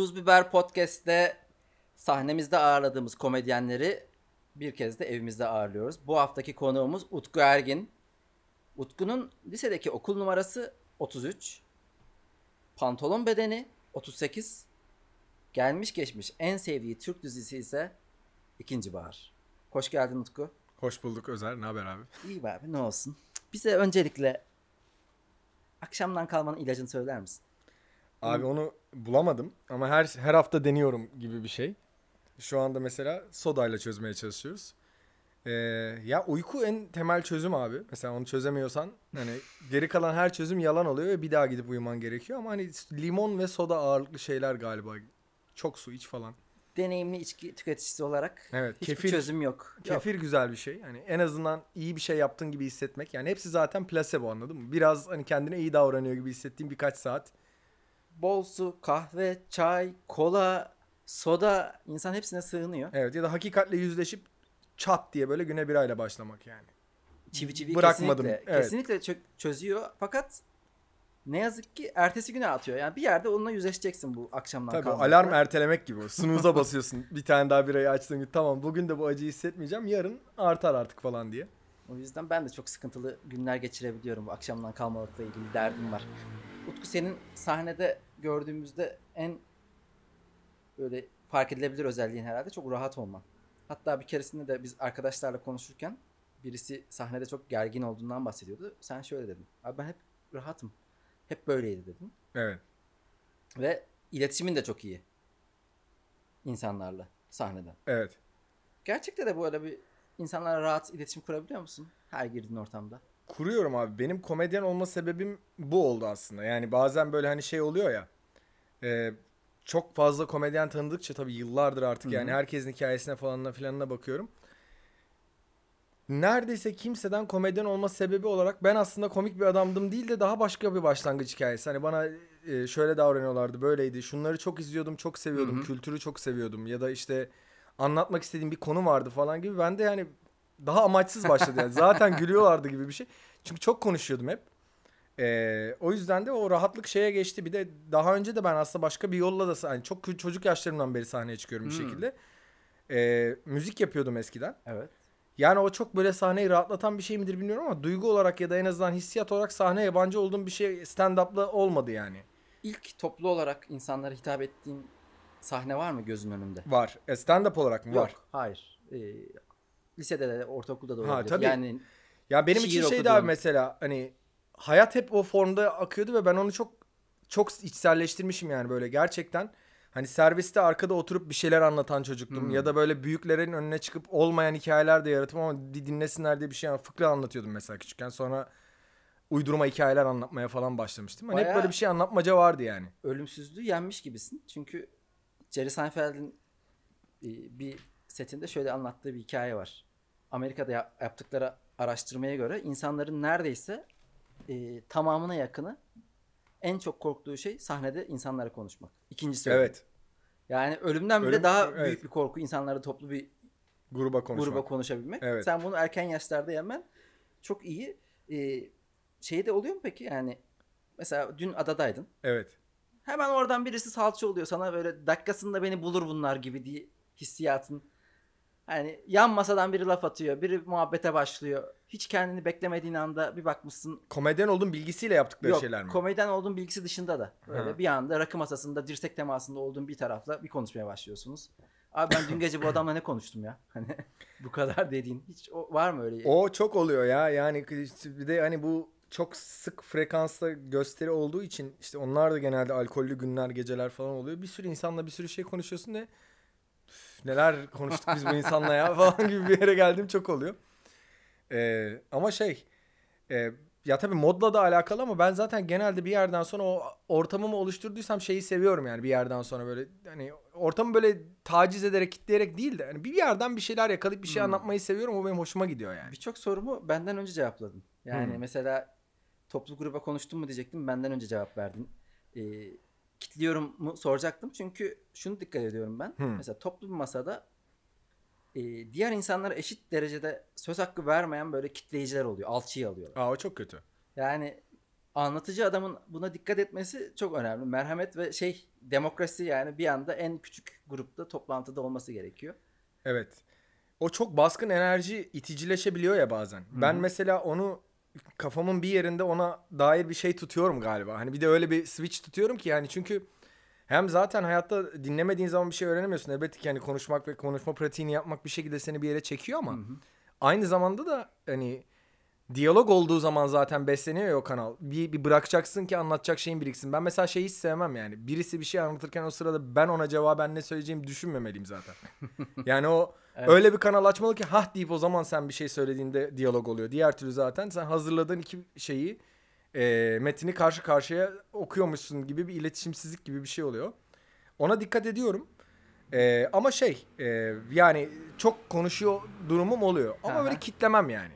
Tuz Biber Podcast'te sahnemizde ağırladığımız komedyenleri bir kez de evimizde ağırlıyoruz. Bu haftaki konuğumuz Utku Ergin. Utku'nun lisedeki okul numarası 33. Pantolon bedeni 38. Gelmiş geçmiş en sevdiği Türk dizisi ise İkinci Bahar. Hoş geldin Utku. Hoş bulduk Özer. Ne haber abi? İyi be abi ne olsun. Bize öncelikle akşamdan kalmanın ilacını söyler misin? Abi onu bulamadım ama her her hafta deniyorum gibi bir şey. Şu anda mesela sodayla çözmeye çalışıyoruz. Ee, ya uyku en temel çözüm abi. Mesela onu çözemiyorsan hani geri kalan her çözüm yalan oluyor ve bir daha gidip uyuman gerekiyor ama hani limon ve soda ağırlıklı şeyler galiba. Çok su iç falan. Deneyimli içki tüketicisi olarak Evet, hiçbir kefir- çözüm yok. Yok. Kefir güzel bir şey. Yani en azından iyi bir şey yaptığın gibi hissetmek. Yani hepsi zaten placebo anladın mı? Biraz hani kendine iyi davranıyor gibi hissettiğin birkaç saat. Bol su, kahve, çay, kola, soda insan hepsine sığınıyor. Evet ya da hakikatle yüzleşip çat diye böyle güne birayla başlamak yani. Çivi çivi Bırakmadım, kesinlikle, evet. kesinlikle çö- çözüyor. Fakat ne yazık ki ertesi güne atıyor. Yani bir yerde onunla yüzleşeceksin bu akşamdan Tabii o kalmakta. alarm ertelemek gibi. Snooze'a basıyorsun. bir tane daha birayı açtın gibi. Tamam bugün de bu acıyı hissetmeyeceğim. Yarın artar artık falan diye. O yüzden ben de çok sıkıntılı günler geçirebiliyorum. Bu akşamdan kalmamakla ilgili derdim var. Utku senin sahnede gördüğümüzde en böyle fark edilebilir özelliğin herhalde çok rahat olman. Hatta bir keresinde de biz arkadaşlarla konuşurken birisi sahnede çok gergin olduğundan bahsediyordu. Sen şöyle dedin. Abi ben hep rahatım. Hep böyleydi dedin. Evet. Ve iletişimin de çok iyi. insanlarla sahneden. Evet. Gerçekte de böyle bir insanlarla rahat iletişim kurabiliyor musun? Her girdiğin ortamda. Kuruyorum abi. Benim komedyen olma sebebim bu oldu aslında. Yani bazen böyle hani şey oluyor ya. e, çok fazla komedyen tanıdıkça tabii yıllardır artık Hı hı. yani herkesin hikayesine falanına filanına bakıyorum. Neredeyse kimseden komedyen olma sebebi olarak ben aslında komik bir adamdım değil de daha başka bir başlangıç hikayesi. Hani bana e, şöyle davranıyorlardı, böyleydi. Şunları çok izliyordum, çok seviyordum. Hı hı. Kültürü çok seviyordum ya da işte anlatmak istediğim bir konu vardı falan gibi. Ben de yani daha amaçsız başladı yani. Zaten gülüyorlardı gibi bir şey. Çünkü çok konuşuyordum hep. Ee, o yüzden de o rahatlık şeye geçti. Bir de daha önce de ben aslında başka bir yolla da hani çok çocuk yaşlarımdan beri sahneye çıkıyorum bir Hmm. şekilde. Ee, müzik yapıyordum eskiden. Evet. Yani o çok böyle sahneyi rahatlatan bir şey midir bilmiyorum ama duygu olarak ya da en azından hissiyat olarak sahneye yabancı olduğum bir şey stand-up'la olmadı yani. İlk toplu olarak insanlara hitap ettiğin sahne var mı gözün önünde? Var. E, stand-up olarak mı? Yok. Var. Hayır. Ee, lisede de ortaokulda da Ha, olabilir. tabii. Yani Ya benim için şeydi okuduğum. abi mesela hani hayat hep o formda akıyordu ve ben onu çok çok içselleştirmişim yani böyle gerçekten. Hani serviste arkada oturup bir şeyler anlatan çocuktum Hmm. ya da böyle büyüklerin önüne çıkıp olmayan hikayeler de yaratıp ama di- dinlesinler diye bir şey fıkra anlatıyordum mesela küçükken. Sonra uydurma hikayeler anlatmaya falan başlamıştım. Hani hep Bayağı- böyle bir şey anlatmaca vardı yani. ölümsüzlüğü yenmiş gibisin. Çünkü Jerry Seinfeld'in e, bir setinde şöyle anlattığı bir hikaye var. Amerika'da ya- yaptıkları araştırmaya göre insanların neredeyse e, tamamına yakını en çok korktuğu şey sahnede insanlara konuşmak. İkincisi ölüm. Evet. Yani ölümden bile Ölüm- daha evet. büyük bir korku insanlara toplu bir Gruba konuşmak. gruba konuşabilmek. Evet. Sen bunu erken yaşlarda yemen çok iyi. Ee, şey de oluyor mu peki? Yani mesela dün adadaydın. Evet. Hemen oradan birisi salça oluyor sana böyle dakikasında beni bulur bunlar gibi diye hissiyatın. Hani yan masadan biri laf atıyor, biri muhabbete başlıyor. Hiç kendini beklemediğin anda bir bakmışsın. Komedyen olduğum bilgisiyle yaptıkları Yok, şeyler mi? komedyen olduğun bilgisi dışında da. Böyle Ha. bir anda rakı masasında dirsek temasında olduğun bir tarafla bir konuşmaya başlıyorsunuz. Abi ben dün gece bu adamla ne konuştum ya? Hani bu kadar dediğin. Hiç o, var mı öyle? O çok oluyor ya. Yani bir de hani bu çok sık frekansla gösteri olduğu için işte onlar da genelde alkollü günler, geceler falan oluyor. Bir sürü insanla bir sürü şey konuşuyorsun ve "Üf, neler konuştuk biz bu insanla ya falan gibi bir yere geldiğim çok oluyor. Ee, ama şey e, ya tabii modla da alakalı ama ben zaten genelde bir yerden sonra o ortamımı oluşturduysam şeyi seviyorum yani bir yerden sonra böyle hani ortamı böyle taciz ederek kitleyerek değil de hani bir yerden bir şeyler yakalayıp bir şey Hmm. anlatmayı seviyorum o benim hoşuma gidiyor yani. Birçok sorumu benden önce cevapladın. Yani Hmm. mesela toplu gruba konuştun mu diyecektim. Benden önce cevap verdin. Ee, kitliyorum mu soracaktım. Çünkü şunu dikkat ediyorum ben. Hmm. Mesela toplu bir masada e, diğer insanlara eşit derecede söz hakkı vermeyen böyle kitleyiciler oluyor. Alçıyı alıyorlar. Aa o çok kötü. Yani anlatıcı adamın buna dikkat etmesi çok önemli. Merhamet ve şey demokrasi yani bir anda en küçük grupta toplantıda olması gerekiyor. Evet. O çok baskın enerji iticileşebiliyor ya bazen. Ben mesela onu kafamın bir yerinde ona dair bir şey tutuyorum galiba. Hani bir de öyle bir switch tutuyorum ki yani çünkü hem zaten hayatta dinlemediğin zaman bir şey öğrenemiyorsun. Elbette ki hani konuşmak ve konuşma pratiğini yapmak bir şekilde seni bir yere çekiyor ama aynı zamanda da hani diyalog olduğu zaman zaten besleniyor ya o kanal. Bir, bir bırakacaksın ki anlatacak şeyin biriksin. Ben mesela şeyi hiç sevmem yani. Birisi bir şey anlatırken o sırada ben ona cevaben ne söyleyeceğimi düşünmemeliyim zaten. yani o Evet. öyle bir kanal açmalı ki hah deyip o zaman sen bir şey söylediğinde diyalog oluyor. Diğer türlü zaten sen hazırladığın iki şeyi e, metini karşı karşıya okuyormuşsun gibi bir iletişimsizlik gibi bir şey oluyor. Ona dikkat ediyorum. E, ama şey e, yani çok konuşuyor durumum oluyor. Ama Aha. böyle kitlemem yani.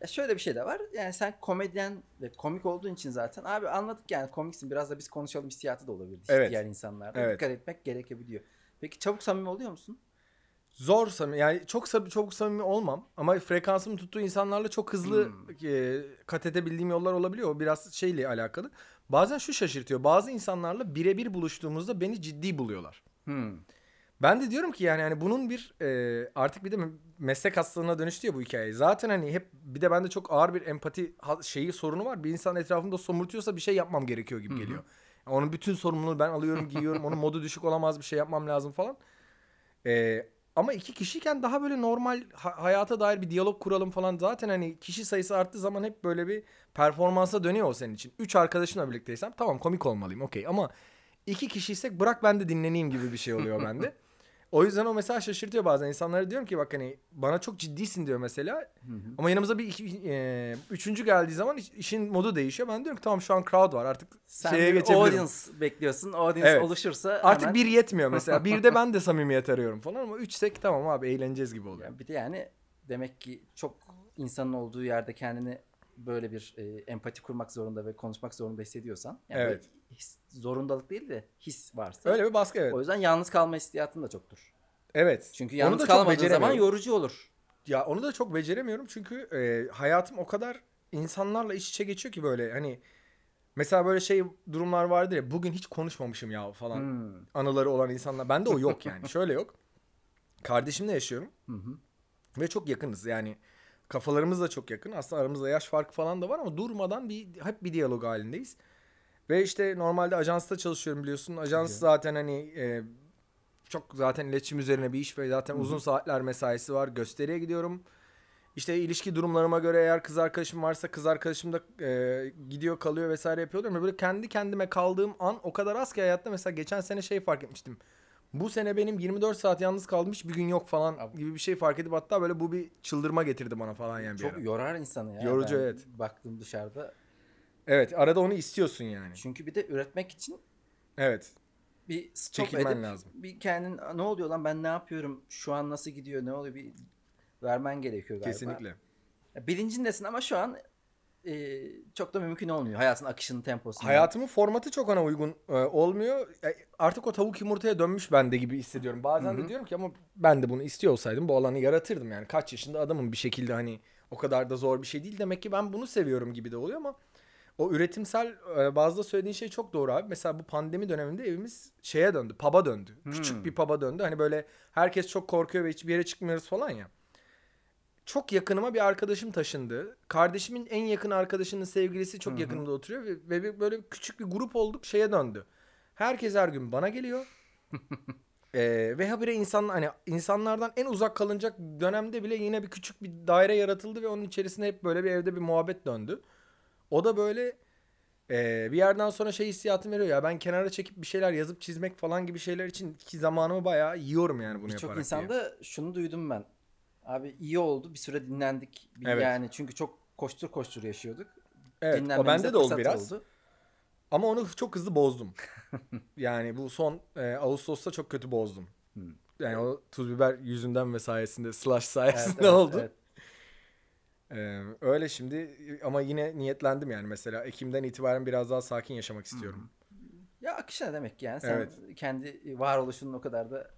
Ya şöyle bir şey de var. Yani sen komedyen ve komik olduğun için zaten abi anladık yani komiksin biraz da biz konuşalım hissiyatı da olabilir Evet. diğer insanlarda. Evet. Dikkat etmek gerekebiliyor. Peki çabuk samimi oluyor musun? Zor samimi yani çok samimi, çok samimi olmam ama frekansımı tuttuğu insanlarla çok hızlı Hmm. e, kat edebildiğim yollar olabiliyor. O biraz şeyle alakalı. Bazen şu şaşırtıyor. Bazı insanlarla birebir buluştuğumuzda beni ciddi buluyorlar. Hmm. Ben de diyorum ki yani hani bunun bir e, artık bir de me- meslek hastalığına dönüştü ya bu hikaye. Zaten hani hep bir de bende çok ağır bir empati şeyi sorunu var. Bir insan etrafımda somurtuyorsa bir şey yapmam gerekiyor gibi geliyor. Onun bütün sorumluluğu ben alıyorum, giyiyorum. Onun modu düşük olamaz bir şey yapmam lazım falan. E, ama iki kişiyken daha böyle normal ha- hayata dair bir diyalog kuralım falan. Zaten hani kişi sayısı arttığı zaman hep böyle bir performansa dönüyor o senin için. Üç arkadaşımla birlikteysem tamam komik olmalıyım okey ama iki kişiysek bırak ben de dinleneyim gibi bir şey oluyor bende. O yüzden o mesela şaşırtıyor bazen. İnsanlara diyorum ki bak hani bana çok ciddisin diyor mesela. Ama yanımıza bir iki, e, üçüncü geldiği zaman iş- işin modu değişiyor. Ben diyorum ki tamam şu an crowd var artık Sen şeye bir audience bekliyorsun. Audience Evet. oluşursa Artık hemen- bir yetmiyor mesela. Bir de ben de samimiyet arıyorum falan ama üçsek tamam abi eğleneceğiz gibi oluyor. Yani bir de yani demek ki çok insanın olduğu yerde kendini böyle bir e, empati kurmak zorunda ve konuşmak zorunda hissediyorsan yani Evet. his- zorundalık değil de his varsa Öyle bir baskı evet. o yüzden yalnız kalma hissiyatın da çoktur. Evet. Çünkü yalnız kalmadığın zaman yorucu olur. Ya onu da çok beceremiyorum çünkü e, hayatım o kadar insanlarla iç içe geçiyor ki böyle hani mesela böyle şey durumlar vardır ya bugün hiç konuşmamışım ya falan Hmm. anıları olan insanlar. Bende o yok yani. Şöyle yok. Kardeşimle yaşıyorum Hı hı. ve çok yakınız yani. Kafalarımız da çok yakın. Aslında aramızda yaş farkı falan da var ama durmadan bir hep bir diyalog halindeyiz. Ve işte normalde ajansta çalışıyorum biliyorsun. Ajans Biliyorum. zaten hani e, çok zaten iletişim üzerine bir iş ve zaten Hı hı. uzun saatler mesaisi var. Gösteriye gidiyorum. İşte ilişki durumlarıma göre eğer kız arkadaşım varsa kız arkadaşım da e, gidiyor kalıyor vesaire yapıyorlar. Ama böyle kendi kendime kaldığım an o kadar az ki hayatta mesela geçen sene şey fark etmiştim. Bu sene benim 24 saat yalnız hiç bir gün yok falan Abi. gibi bir şey fark edip hatta böyle bu bir çıldırma getirdi bana falan yani bir Çok ara. yorar insanı ya. Yorucu, Ben evet. Baktım dışarıda. Evet arada onu istiyorsun yani. Çünkü bir de üretmek için Evet. bir stop Çekilmen edip lazım. bir kendin ne oluyor lan ben ne yapıyorum şu an nasıl gidiyor ne oluyor bir vermen gerekiyor galiba. Kesinlikle. Ya Bilincindesin ama şu an e, çok da mümkün olmuyor hayatın akışının temposunu. Hayatımın formatı çok ona uygun e, olmuyor. Artık o tavuk yumurtaya dönmüş bende gibi hissediyorum. Bazen Hı de diyorum ki ama ben de bunu istiyor olsaydım bu alanı yaratırdım yani. Kaç yaşında adamım bir şekilde hani o kadar da zor bir şey değil. Demek ki ben bunu seviyorum gibi de oluyor ama o üretimsel e, bazda söylediğin şey çok doğru abi. Mesela bu pandemi döneminde evimiz şeye döndü. Pub'a döndü. Hmm. Küçük bir pub'a döndü. Hani böyle herkes çok korkuyor ve hiçbir yere çıkmıyoruz falan ya. Çok yakınıma bir arkadaşım taşındı. Kardeşimin en yakın arkadaşının sevgilisi çok Hı hı. yakınımda oturuyor ve, ve böyle küçük bir grup olduk şeye döndü. Herkes her gün bana geliyor. Ee, ve habire insan hani insanlardan en uzak kalınacak dönemde bile yine bir küçük bir daire yaratıldı ve onun içerisinde hep böyle bir evde bir muhabbet döndü. O da böyle e, bir yerden sonra şey hissiyatım veriyor ya ben kenara çekip bir şeyler yazıp çizmek falan gibi şeyler için ki zamanımı bayağı yiyorum yani bunu Birçok yaparak. diye. insanda şunu duydum ben. Abi iyi oldu bir süre dinlendik. Bir Evet. Yani çünkü çok koştur koştur yaşıyorduk. Evet o bende de oldu biraz. oldu. Ama onu çok hızlı bozdum. yani bu son e, Ağustos'ta çok kötü bozdum. Hmm. Yani o tuz biber yüzünden ve sayesinde slash sayesinde Evet, evet, oldu. evet. Ee, öyle şimdi ama yine niyetlendim yani mesela Ekim'den itibaren biraz daha sakin yaşamak istiyorum. Ya akışına demek yani. Sen Evet. kendi varoluşunun o kadar da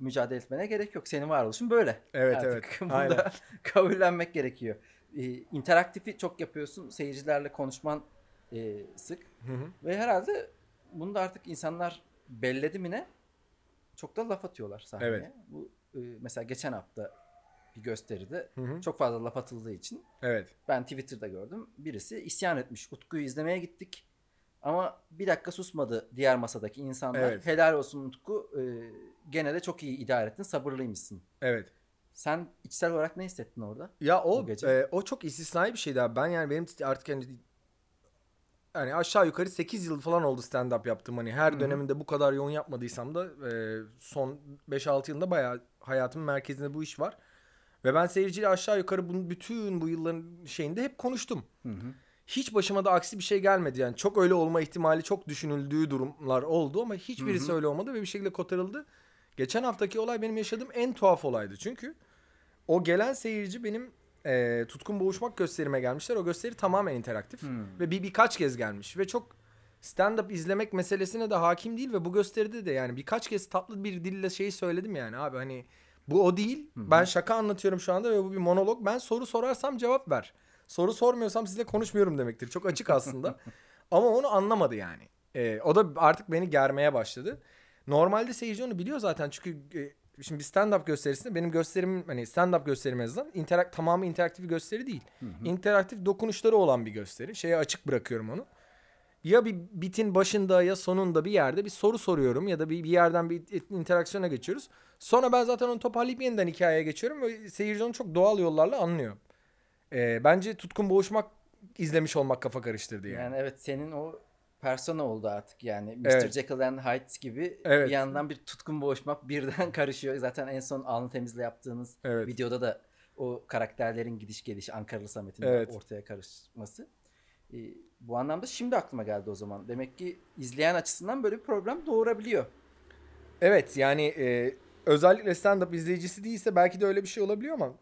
mücadele etmene gerek yok. Senin varoluşun böyle. Evet Artık evet. Bunu Aynen. da kabullenmek gerekiyor. Ee, interaktifi çok yapıyorsun. Seyircilerle konuşman e, sık. Hı hı. Ve herhalde bunu da artık insanlar belledi mi ne? Çok da laf atıyorlar sahneye. Evet. Bu e, mesela geçen hafta bir gösteride Hı hı. çok fazla laf atıldığı için Evet. ben Twitter'da gördüm. Birisi isyan etmiş. Utku'yu izlemeye gittik. Ama bir dakika susmadı diğer masadaki insanlar. Evet. Helal olsun Utku. e, gene de çok iyi idare ettin. Sabırlıymışsın. Evet. Sen içsel olarak ne hissettin orada? Ya o e, o çok istisnai bir şeydi abi. Ben yani benim artık hani yani aşağı yukarı 8 yıl falan oldu stand up yaptım. Hani her Hı hı. döneminde bu kadar yoğun yapmadıysam da e, son 5-6 yılında bayağı hayatımın merkezinde bu iş var. Ve ben seyirciyle aşağı yukarı bunun bütün bu yılların şeyinde hep konuştum. Hı hı. Hiç başıma da aksi bir şey gelmedi yani. Çok öyle olma ihtimali çok düşünüldüğü durumlar oldu ama hiçbirisi Hı hı. öyle olmadı ve bir şekilde kotarıldı. Geçen haftaki olay benim yaşadığım en tuhaf olaydı. Çünkü o gelen seyirci benim e, Tutkun Boğuşmak gösterime gelmişler. O gösteri tamamen interaktif Hmm. ve bir birkaç kez gelmiş ve çok stand-up izlemek meselesine de hakim değil ve bu gösteride de yani birkaç kez tatlı bir dille şeyi söyledim yani abi hani bu o değil. Hı. Ben şaka anlatıyorum şu anda ve bu bir monolog. Ben soru sorarsam cevap ver. Soru sormuyorsam sizle konuşmuyorum demektir. Çok açık aslında. Ama onu anlamadı yani. Ee, o da artık beni germeye başladı. Normalde seyirci onu biliyor zaten çünkü e, şimdi bir stand-up gösterisinde benim gösterim hani stand-up gösterim azından interak tamamı interaktif bir gösteri değil. İnteraktif dokunuşları olan bir gösteri. Şeye açık bırakıyorum onu. Ya bir bitin başında ya sonunda bir yerde bir soru soruyorum ya da bir, bir yerden bir interaksiyona geçiyoruz. Sonra ben zaten onu toparlayıp yeniden hikayeye geçiyorum ve seyirci onu çok doğal yollarla anlıyor. Ee, bence Tutkun Boğuşmak izlemiş olmak kafa karıştırdı yani. Yani evet senin o persona oldu artık yani. Mr. Evet. Jekyll and Hyde gibi Evet. bir yandan bir tutkun boğuşmak birden karışıyor. Zaten en son alnı temizle yaptığınız Evet. videoda da o karakterlerin gidiş geliş Ankaralı Samet'in Evet. ortaya karışması. Ee, bu anlamda şimdi aklıma geldi o zaman. Demek ki izleyen açısından böyle bir problem doğurabiliyor. Evet yani e, özellikle stand-up izleyicisi değilse belki de öyle bir şey olabiliyor ama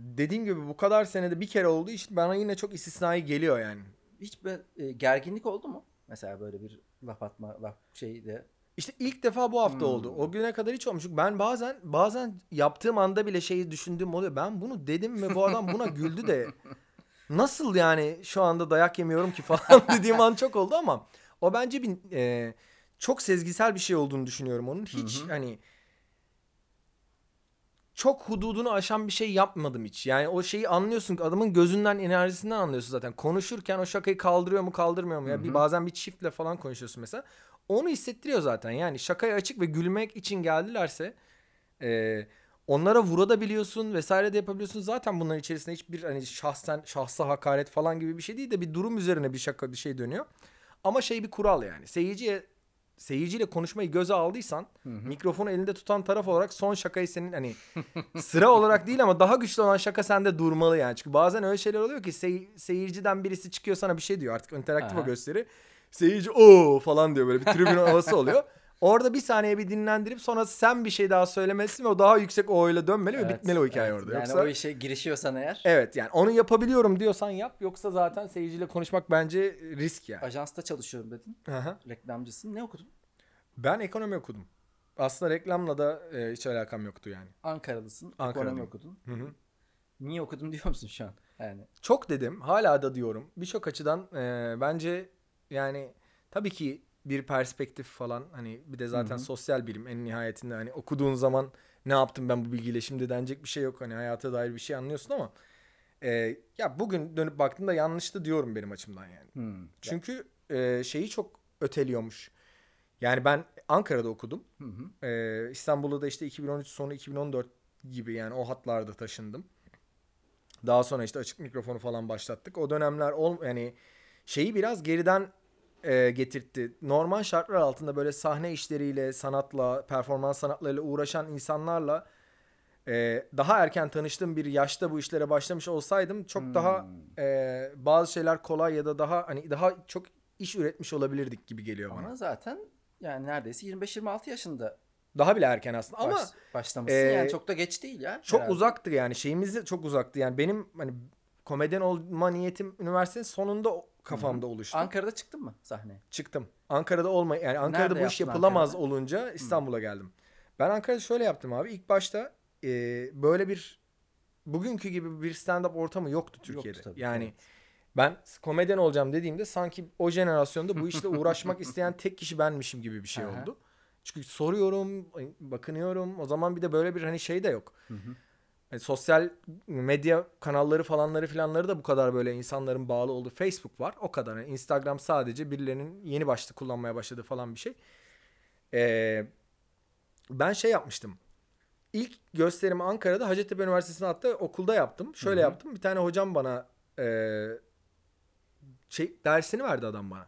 dediğim gibi bu kadar senede bir kere olduğu için bana yine çok istisnai geliyor yani. Hiç böyle e, gerginlik oldu mu? Mesela böyle bir laf atma, laf şeyde. İşte ilk defa bu hafta Hmm. oldu. O güne kadar hiç olmuş. Ben bazen bazen yaptığım anda bile şeyi düşündüğüm oluyor. Ben bunu dedim ve bu adam buna güldü de nasıl yani şu anda dayak yemiyorum ki falan dediğim an çok oldu ama o bence bir e, çok sezgisel bir şey olduğunu düşünüyorum onun. Hiç Hı hı. hani çok hududunu aşan bir şey yapmadım hiç. Yani o şeyi anlıyorsun adamın gözünden enerjisinden anlıyorsun zaten. Konuşurken o şakayı kaldırıyor mu kaldırmıyor mu? Ya bir bazen bir çiftle falan konuşuyorsun mesela. Onu hissettiriyor zaten. Yani şakaya açık ve gülmek için geldilerse e, onlara vurabiliyorsun vesaire de yapabiliyorsun. Zaten bunların içerisinde hiçbir hani şahsen şahsa hakaret falan gibi bir şey değil de bir durum üzerine bir şaka bir şey dönüyor. Ama şey bir kural yani. Seyirciye seyirciyle konuşmayı göze aldıysan mikrofonu elinde tutan taraf olarak son şakayı senin hani sıra olarak değil ama daha güçlü olan şaka sende durmalı yani. Çünkü bazen öyle şeyler oluyor ki sey- seyirciden birisi çıkıyor sana bir şey diyor artık interaktif o gösteri. Seyirci o falan diyor böyle bir tribün havası oluyor. Orada bir saniye bir dinlendirip sonra sen bir şey daha söylemelisin ve o daha yüksek o ile dönmeli ve Evet, bitmeli o hikaye evet. orada. Yani Yoksa o işe girişiyorsan eğer evet yani onu yapabiliyorum diyorsan yap yoksa zaten seyirciyle konuşmak bence risk yani. ajansta çalışıyorum dedin. Aha. Reklamcısın. Ne okudun? Ben ekonomi okudum. Aslında reklamla da e, hiç alakam yoktu yani. Ankaralısın. Ekonomi okudun. Hı hı. Niye okudum diyor musun şu an? Yani Çok dedim. Hala da diyorum. Birçok açıdan e, bence yani tabii ki bir perspektif falan hani bir de zaten Hı hı. sosyal bilim en nihayetinde hani okuduğun zaman ne yaptım ben bu bilgiyle şimdi denecek bir şey yok. Hani hayata dair bir şey anlıyorsun ama e, ya bugün dönüp baktığımda yanlıştı diyorum benim açımdan yani. hmm. Çünkü e, şeyi çok öteliyormuş. Yani ben Ankara'da okudum. Ee, İstanbul'da da işte 2013 sonu 2014 gibi yani o hatlarda taşındım. Daha sonra işte açık mikrofonu falan başlattık. O dönemler ol yani şeyi biraz geriden e, getirtti. Normal şartlar altında böyle sahne işleriyle, sanatla, performans sanatlarıyla uğraşan insanlarla e, daha erken tanıştığım bir yaşta bu işlere başlamış olsaydım çok Hmm. daha e, bazı şeyler kolay ya da daha hani daha çok iş üretmiş olabilirdik gibi geliyor bana. Ama zaten yani neredeyse 25-26 yaşında Daha bile erken aslında ama baş, başlamışsın. e, yani çok da geç değil ya. çok herhalde. uzaktı yani şeyimiz de çok uzaktı yani benim hani komedyen olma niyetim üniversitenin sonunda kafamda oluştu. Ankara'da çıktın mı sahneye? Çıktım. Ankara'da olma yani Ankara'da Nerede bu iş yapılamaz Ankara'da? olunca İstanbul'a geldim. Ben Ankara'da şöyle yaptım abi. İlk başta e, böyle bir bugünkü gibi bir stand-up ortamı yoktu Türkiye'de. Yoktu tabii, yani evet. Ben komedyen olacağım dediğimde sanki o jenerasyonda bu işle uğraşmak isteyen tek kişi benmişim gibi bir şey oldu. Çünkü soruyorum, bakınıyorum. O zaman bir de böyle bir hani şey de yok. Yani sosyal medya kanalları falanları filanları da bu kadar böyle insanların bağlı olduğu Facebook var. O kadar. Yani Instagram sadece birilerinin yeni başta kullanmaya başladığı falan bir şey. Ee, ben şey yapmıştım. İlk gösterimi Ankara'da Hacettepe Üniversitesi'nde hatta okulda yaptım. Şöyle Hı hı. yaptım. Bir tane hocam bana e, şey dersini verdi adam bana.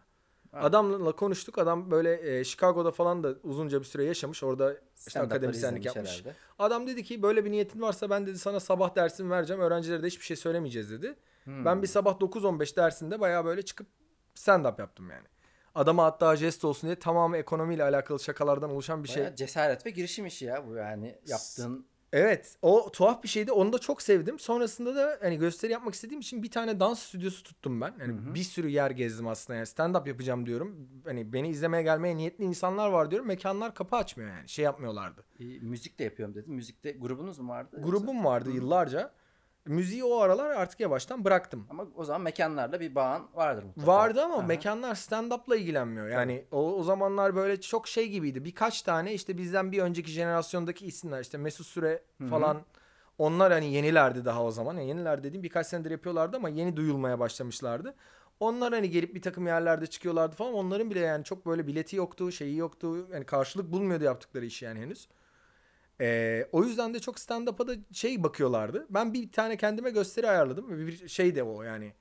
Adamla konuştuk. Adam böyle e, Chicago'da falan da uzunca bir süre yaşamış. Orada işte akademisyenlik yapmış. herhalde. Adam dedi ki böyle bir niyetin varsa ben dedi sana sabah dersimi vereceğim. Öğrencilere de hiçbir şey söylemeyeceğiz dedi. Hmm. Ben bir sabah 9-15 dersinde bayağı böyle çıkıp stand up yaptım yani. Adama hatta jest olsun diye tamamı ekonomiyle alakalı şakalardan oluşan bir şey. Bayağı cesaret ve girişim işi ya bu yani yaptığın Evet o tuhaf bir şeydi onu da çok sevdim. Sonrasında da hani gösteri yapmak istediğim için bir tane dans stüdyosu tuttum ben. Yani Hı hı. bir sürü yer gezdim aslında yani stand up yapacağım diyorum. Hani beni izlemeye gelmeye niyetli insanlar var diyorum. Mekanlar kapı açmıyor yani şey yapmıyorlardı. e, müzik de yapıyorum dedim. Müzikte grubunuz mu vardı? yoksa? Grubum vardı Hı. yıllarca. Müziği o aralar artık yavaştan bıraktım. Ama o zaman mekanlarla bir bağın vardır mutlaka. Vardı ama Aha. mekanlar stand-up'la ilgilenmiyor. Yani o, o zamanlar böyle çok şey gibiydi. Birkaç tane işte bizden bir önceki jenerasyondaki isimler işte Mesut Süre falan onlar hani yenilerdi daha o zaman. Yani yeniler dediğim birkaç senedir yapıyorlardı ama yeni duyulmaya başlamışlardı. Onlar hani gelip bir takım yerlerde çıkıyorlardı falan. Onların bile yani çok böyle bileti yoktu, şeyi yoktu. Yani karşılık bulmuyordu yaptıkları işi yani henüz. Ee, o yüzden de çok stand-up'a da şey bakıyorlardı. Ben bir tane kendime gösteri ayarladım. Bir şey de o yani.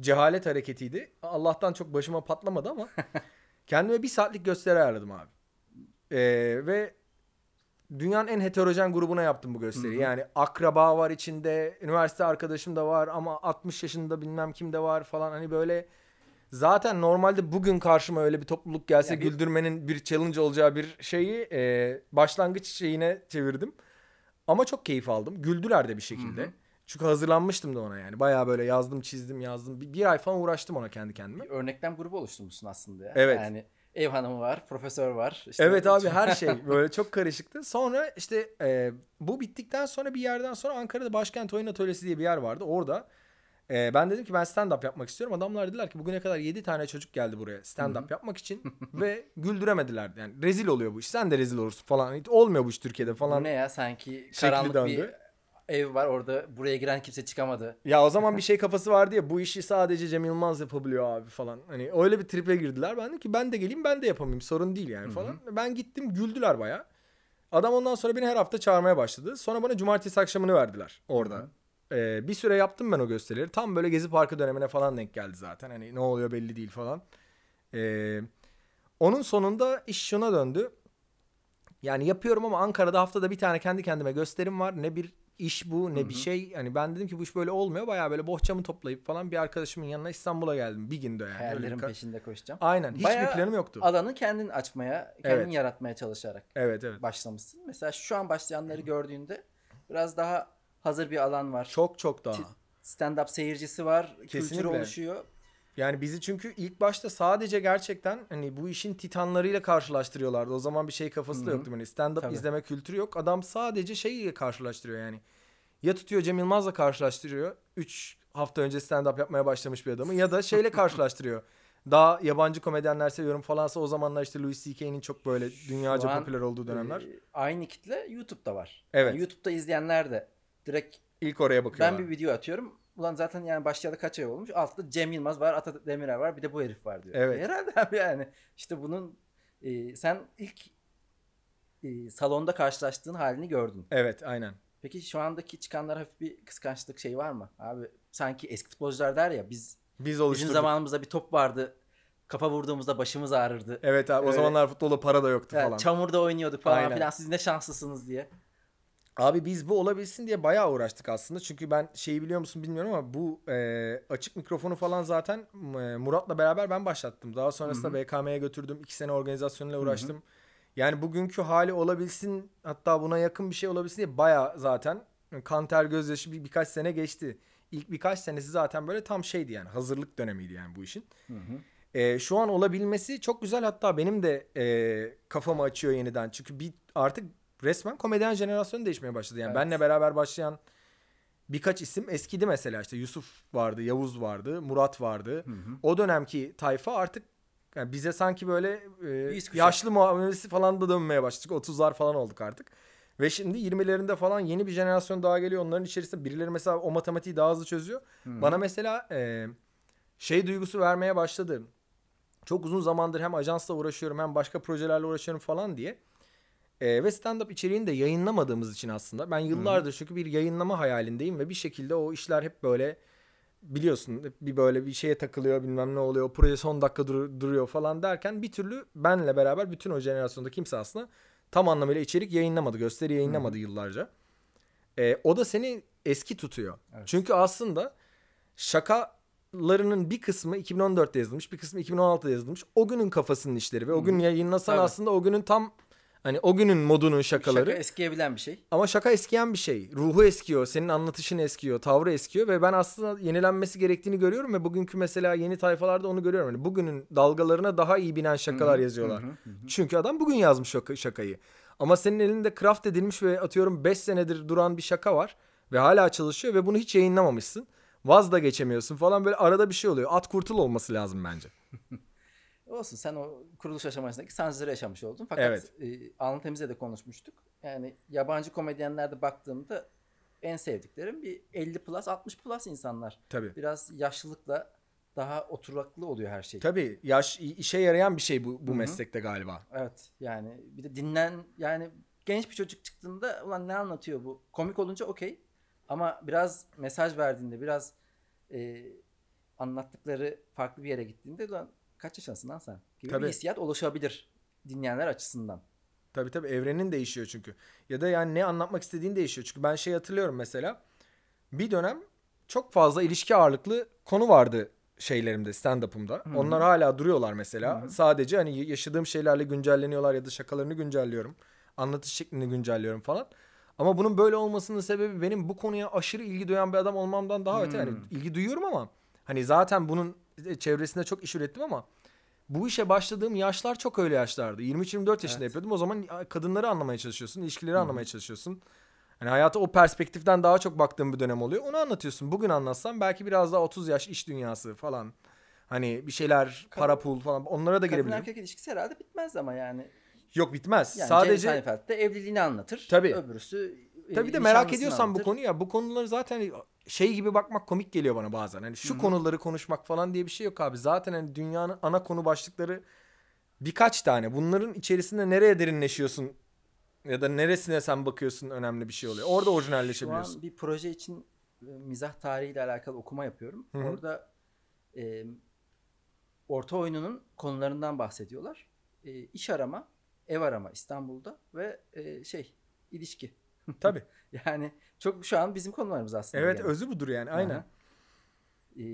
Cehalet hareketiydi. Allah'tan çok başıma patlamadı ama kendime bir saatlik gösteri ayarladım abi. Ee, ve dünyanın en heterojen grubuna yaptım bu gösteriyi. Hı hı. Yani akraba var içinde, üniversite arkadaşım da var ama 60 yaşında bilmem kim de var falan. Hani böyle zaten normalde bugün karşıma öyle bir topluluk gelse Ya bir- güldürmenin bir challenge olacağı bir şeyi e, başlangıç şeyine çevirdim. Ama çok keyif aldım. Güldüler de bir şekilde. Hı hı. Çünkü hazırlanmıştım da ona yani. Bayağı böyle yazdım, çizdim, yazdım. Bir, bir ay falan uğraştım ona kendi kendime. Bir örneklem grubu oluşturmuşsun aslında ya. Evet. Yani ev hanımı var, profesör var. işte Evet abi üç- her şey böyle çok karışıktı. Sonra işte e, bu bittikten sonra bir yerden sonra Ankara'da Başkent Oyun Atölyesi diye bir yer vardı. Orada e, ben dedim ki ben stand up yapmak istiyorum. Adamlar dediler ki bugüne kadar 7 tane çocuk geldi buraya stand up yapmak için ve güldüremediler. Yani rezil oluyor bu iş. Sen de rezil olursun falan. Hiç olmuyor bu iş Türkiye'de Bu falan. ne ya sanki karanlık döndü. bir ev var orada buraya giren kimse çıkamadı. Ya o zaman bir şey kafası vardı ya bu işi sadece Cem Yılmaz yapabiliyor abi falan. Hani öyle bir tripe girdiler. Ben dedim ki ben de geleyim ben de yapamayayım sorun değil yani falan. Ben gittim güldüler baya. Adam ondan sonra beni her hafta çağırmaya başladı. Sonra bana cumartesi akşamını verdiler orada. Ee, bir süre yaptım ben o gösterileri. Tam böyle Gezi Parkı dönemine falan denk geldi zaten. Hani ne oluyor belli değil falan. Ee, onun sonunda iş şuna döndü. Yani yapıyorum ama Ankara'da haftada bir tane kendi kendime gösterim var. Ne bir iş bu ne bir şey. Hani ben dedim ki bu iş böyle olmuyor. Bayağı böyle bohçamı toplayıp falan bir arkadaşımın yanına İstanbul'a geldim. Bir günde yani. Öyle Hayallerin peşinde koşacağım. Aynen. Hiçbir Bayağı planım yoktu. Alanı kendin açmaya, kendin Evet. yaratmaya çalışarak Evet evet. başlamışsın. Mesela şu an başlayanları gördüğünde biraz daha hazır bir alan var. Çok çok daha. Stand-up seyircisi var, Kesinlikle. oluşuyor. Yani bizi çünkü ilk başta sadece gerçekten hani bu işin titanlarıyla karşılaştırıyorlardı. O zaman bir şey kafası da Hı hı. yoktu. Hani stand-up Tabii. izleme kültürü yok. Adam sadece şeyle karşılaştırıyor yani. Ya tutuyor Cem Yılmaz'la karşılaştırıyor. 3 hafta önce stand-up yapmaya başlamış bir adamı. Ya da şeyle karşılaştırıyor. Daha yabancı komedyenler seviyorum falansa o zamanlar işte Louis C.K.''nin çok böyle dünyaca an, popüler olduğu dönemler. e, aynı kitle YouTube'da var. Evet. Yani YouTube'da izleyenler de direkt İlk oraya bakıyorlar. ben bir video atıyorum. Ulan zaten yani başlayalı kaç ay olmuş. Altta Cem Yılmaz var, Ata Demirer var, bir de bu herif var diyor. Evet. Herhalde abi yani. İşte bunun e, sen ilk e, salonda karşılaştığın halini gördün. Evet aynen. Peki şu andaki çıkanlara hafif bir kıskançlık şey var mı? Abi sanki eski futbolcular der ya biz Biz bizim zamanımızda bir top vardı. Kafa vurduğumuzda başımız ağrırdı. Evet abi o Öyle. zamanlar futbolda para da yoktu Yani falan. çamurda oynuyorduk falan Aynen. filan. Siz ne şanslısınız diye. Abi biz bu olabilsin diye bayağı uğraştık aslında. Çünkü ben şeyi biliyor musun bilmiyorum ama bu e, açık mikrofonu falan zaten e, Murat'la beraber ben başlattım. Daha sonrasında BKM'ye götürdüm. iki sene organizasyonuyla uğraştım. Yani bugünkü hali olabilsin hatta buna yakın bir şey olabilsin diye bayağı zaten kan ter gözyaşı bir, birkaç sene geçti. İlk birkaç senesi zaten böyle tam şeydi yani hazırlık dönemiydi yani bu işin. E, şu an olabilmesi çok güzel hatta benim de e, kafamı açıyor yeniden. Çünkü bir artık resmen komedyen jenerasyonu değişmeye başladı. Yani Evet. benle beraber başlayan birkaç isim eskidi mesela işte Yusuf vardı, Yavuz vardı, Murat vardı. Hı hı. O dönemki tayfa artık yani bize sanki böyle e, yaşlı muamelesi falan da dönmeye başladık. 30'lar falan olduk artık. Ve şimdi 20'lerinde falan yeni bir jenerasyon daha geliyor. Onların içerisinde birileri mesela o matematiği daha hızlı çözüyor. Hı. Bana mesela e, şey duygusu vermeye başladı. Çok uzun zamandır hem ajansla uğraşıyorum hem başka projelerle uğraşıyorum falan diye. E, ve stand-up içeriğini de yayınlamadığımız için aslında. Ben yıllardır çünkü bir yayınlama hayalindeyim ve bir şekilde o işler hep böyle biliyorsun bir böyle bir şeye takılıyor bilmem ne oluyor. Proje son dakika dur- duruyor falan derken bir türlü benle beraber bütün o jenerasyonda kimse aslında tam anlamıyla içerik yayınlamadı. Gösteri yayınlamadı yıllarca. E, o da seni eski tutuyor. Evet. Çünkü aslında şakalarının bir kısmı 2014'te yazılmış, bir kısmı 2016'da yazılmış. O günün kafasının işleri ve o gün yayınlasan Tabii. aslında o günün tam hani o günün modunun şakaları. Şaka eskiyebilen bir şey. Ama şaka eskiyen bir şey. Ruhu eskiyor, senin anlatışın eskiyor, tavrı eskiyor ve ben aslında yenilenmesi gerektiğini görüyorum ve bugünkü mesela yeni tayfalarda onu görüyorum. Yani bugünün dalgalarına daha iyi binen şakalar yazıyorlar. Hı hı, hı hı. Çünkü adam bugün yazmış şaka- şakayı. Ama senin elinde craft edilmiş ve atıyorum 5 senedir duran bir şaka var ve hala çalışıyor ve bunu hiç yayınlamamışsın. Vaz da geçemiyorsun falan böyle arada bir şey oluyor. At kurtul olması lazım bence. Olsun sen o kuruluş aşamasındaki sancıları yaşamış oldun. Fakat Evet. e, Alnı Temiz'le de konuşmuştuk. Yani yabancı komedyenlerde baktığımda en sevdiklerim bir 50 plus 60 plus insanlar. Tabii. Biraz yaşlılıkla daha oturaklı oluyor her şey. Tabii yaş işe yarayan bir şey bu, bu meslekte galiba. Evet yani bir de dinlen yani genç bir çocuk çıktığında ulan ne anlatıyor bu? Komik olunca okey ama biraz mesaj verdiğinde biraz e, anlattıkları farklı bir yere gittiğinde ulan kaç yaşındasın lan sen? Gibi Tabii. bir hissiyat oluşabilir dinleyenler açısından. Tabii tabii evrenin değişiyor çünkü. Ya da yani ne anlatmak istediğin değişiyor. Çünkü ben şey hatırlıyorum mesela. Bir dönem çok fazla ilişki ağırlıklı konu vardı şeylerimde, stand-up'ımda. Onlar hala duruyorlar mesela. Hı. Sadece hani yaşadığım şeylerle güncelleniyorlar ya da şakalarını güncelliyorum. Anlatış şeklini güncelliyorum falan. Ama bunun böyle olmasının sebebi benim bu konuya aşırı ilgi duyan bir adam olmamdan daha öte. Yani Hmm. ilgi duyuyorum ama hani zaten bunun çevresinde çok iş ürettim ama bu işe başladığım yaşlar çok öyle yaşlardı. 23-24 yaşında Evet. yapıyordum. O zaman kadınları anlamaya çalışıyorsun, ilişkileri anlamaya çalışıyorsun. Hani hayata o perspektiften daha çok baktığım bir dönem oluyor. Onu anlatıyorsun. Bugün anlatsam belki biraz daha 30 yaş iş dünyası falan. Hani bir şeyler, Kadın- para pul falan onlara da Kadın girebilirim. erkek ilişkisi herhalde bitmez ama yani. Yok bitmez. yani Sadece James Seinfeld de evliliğini anlatır. Tabii. Öbürüsü e, Tabii de merak ediyorsan bu anlatır. konuyu ya bu konuları zaten şey gibi bakmak komik geliyor bana bazen. Hani şu Hı hı. konuları konuşmak falan diye bir şey yok abi. Zaten hani dünyanın ana konu başlıkları birkaç tane. Bunların içerisinde nereye derinleşiyorsun ya da neresine sen bakıyorsun önemli bir şey oluyor. Orada Şu orijinalleşebiliyorsun. an bir proje için e, mizah tarihiyle alakalı okuma yapıyorum. Hı hı. Orada e, orta oyununun konularından bahsediyorlar. E, iş arama, ev arama İstanbul'da ve e, şey ilişki. Tabii. Yani çok şu an bizim konularımız aslında. Evet yani. özü budur yani aynen. Aha. E,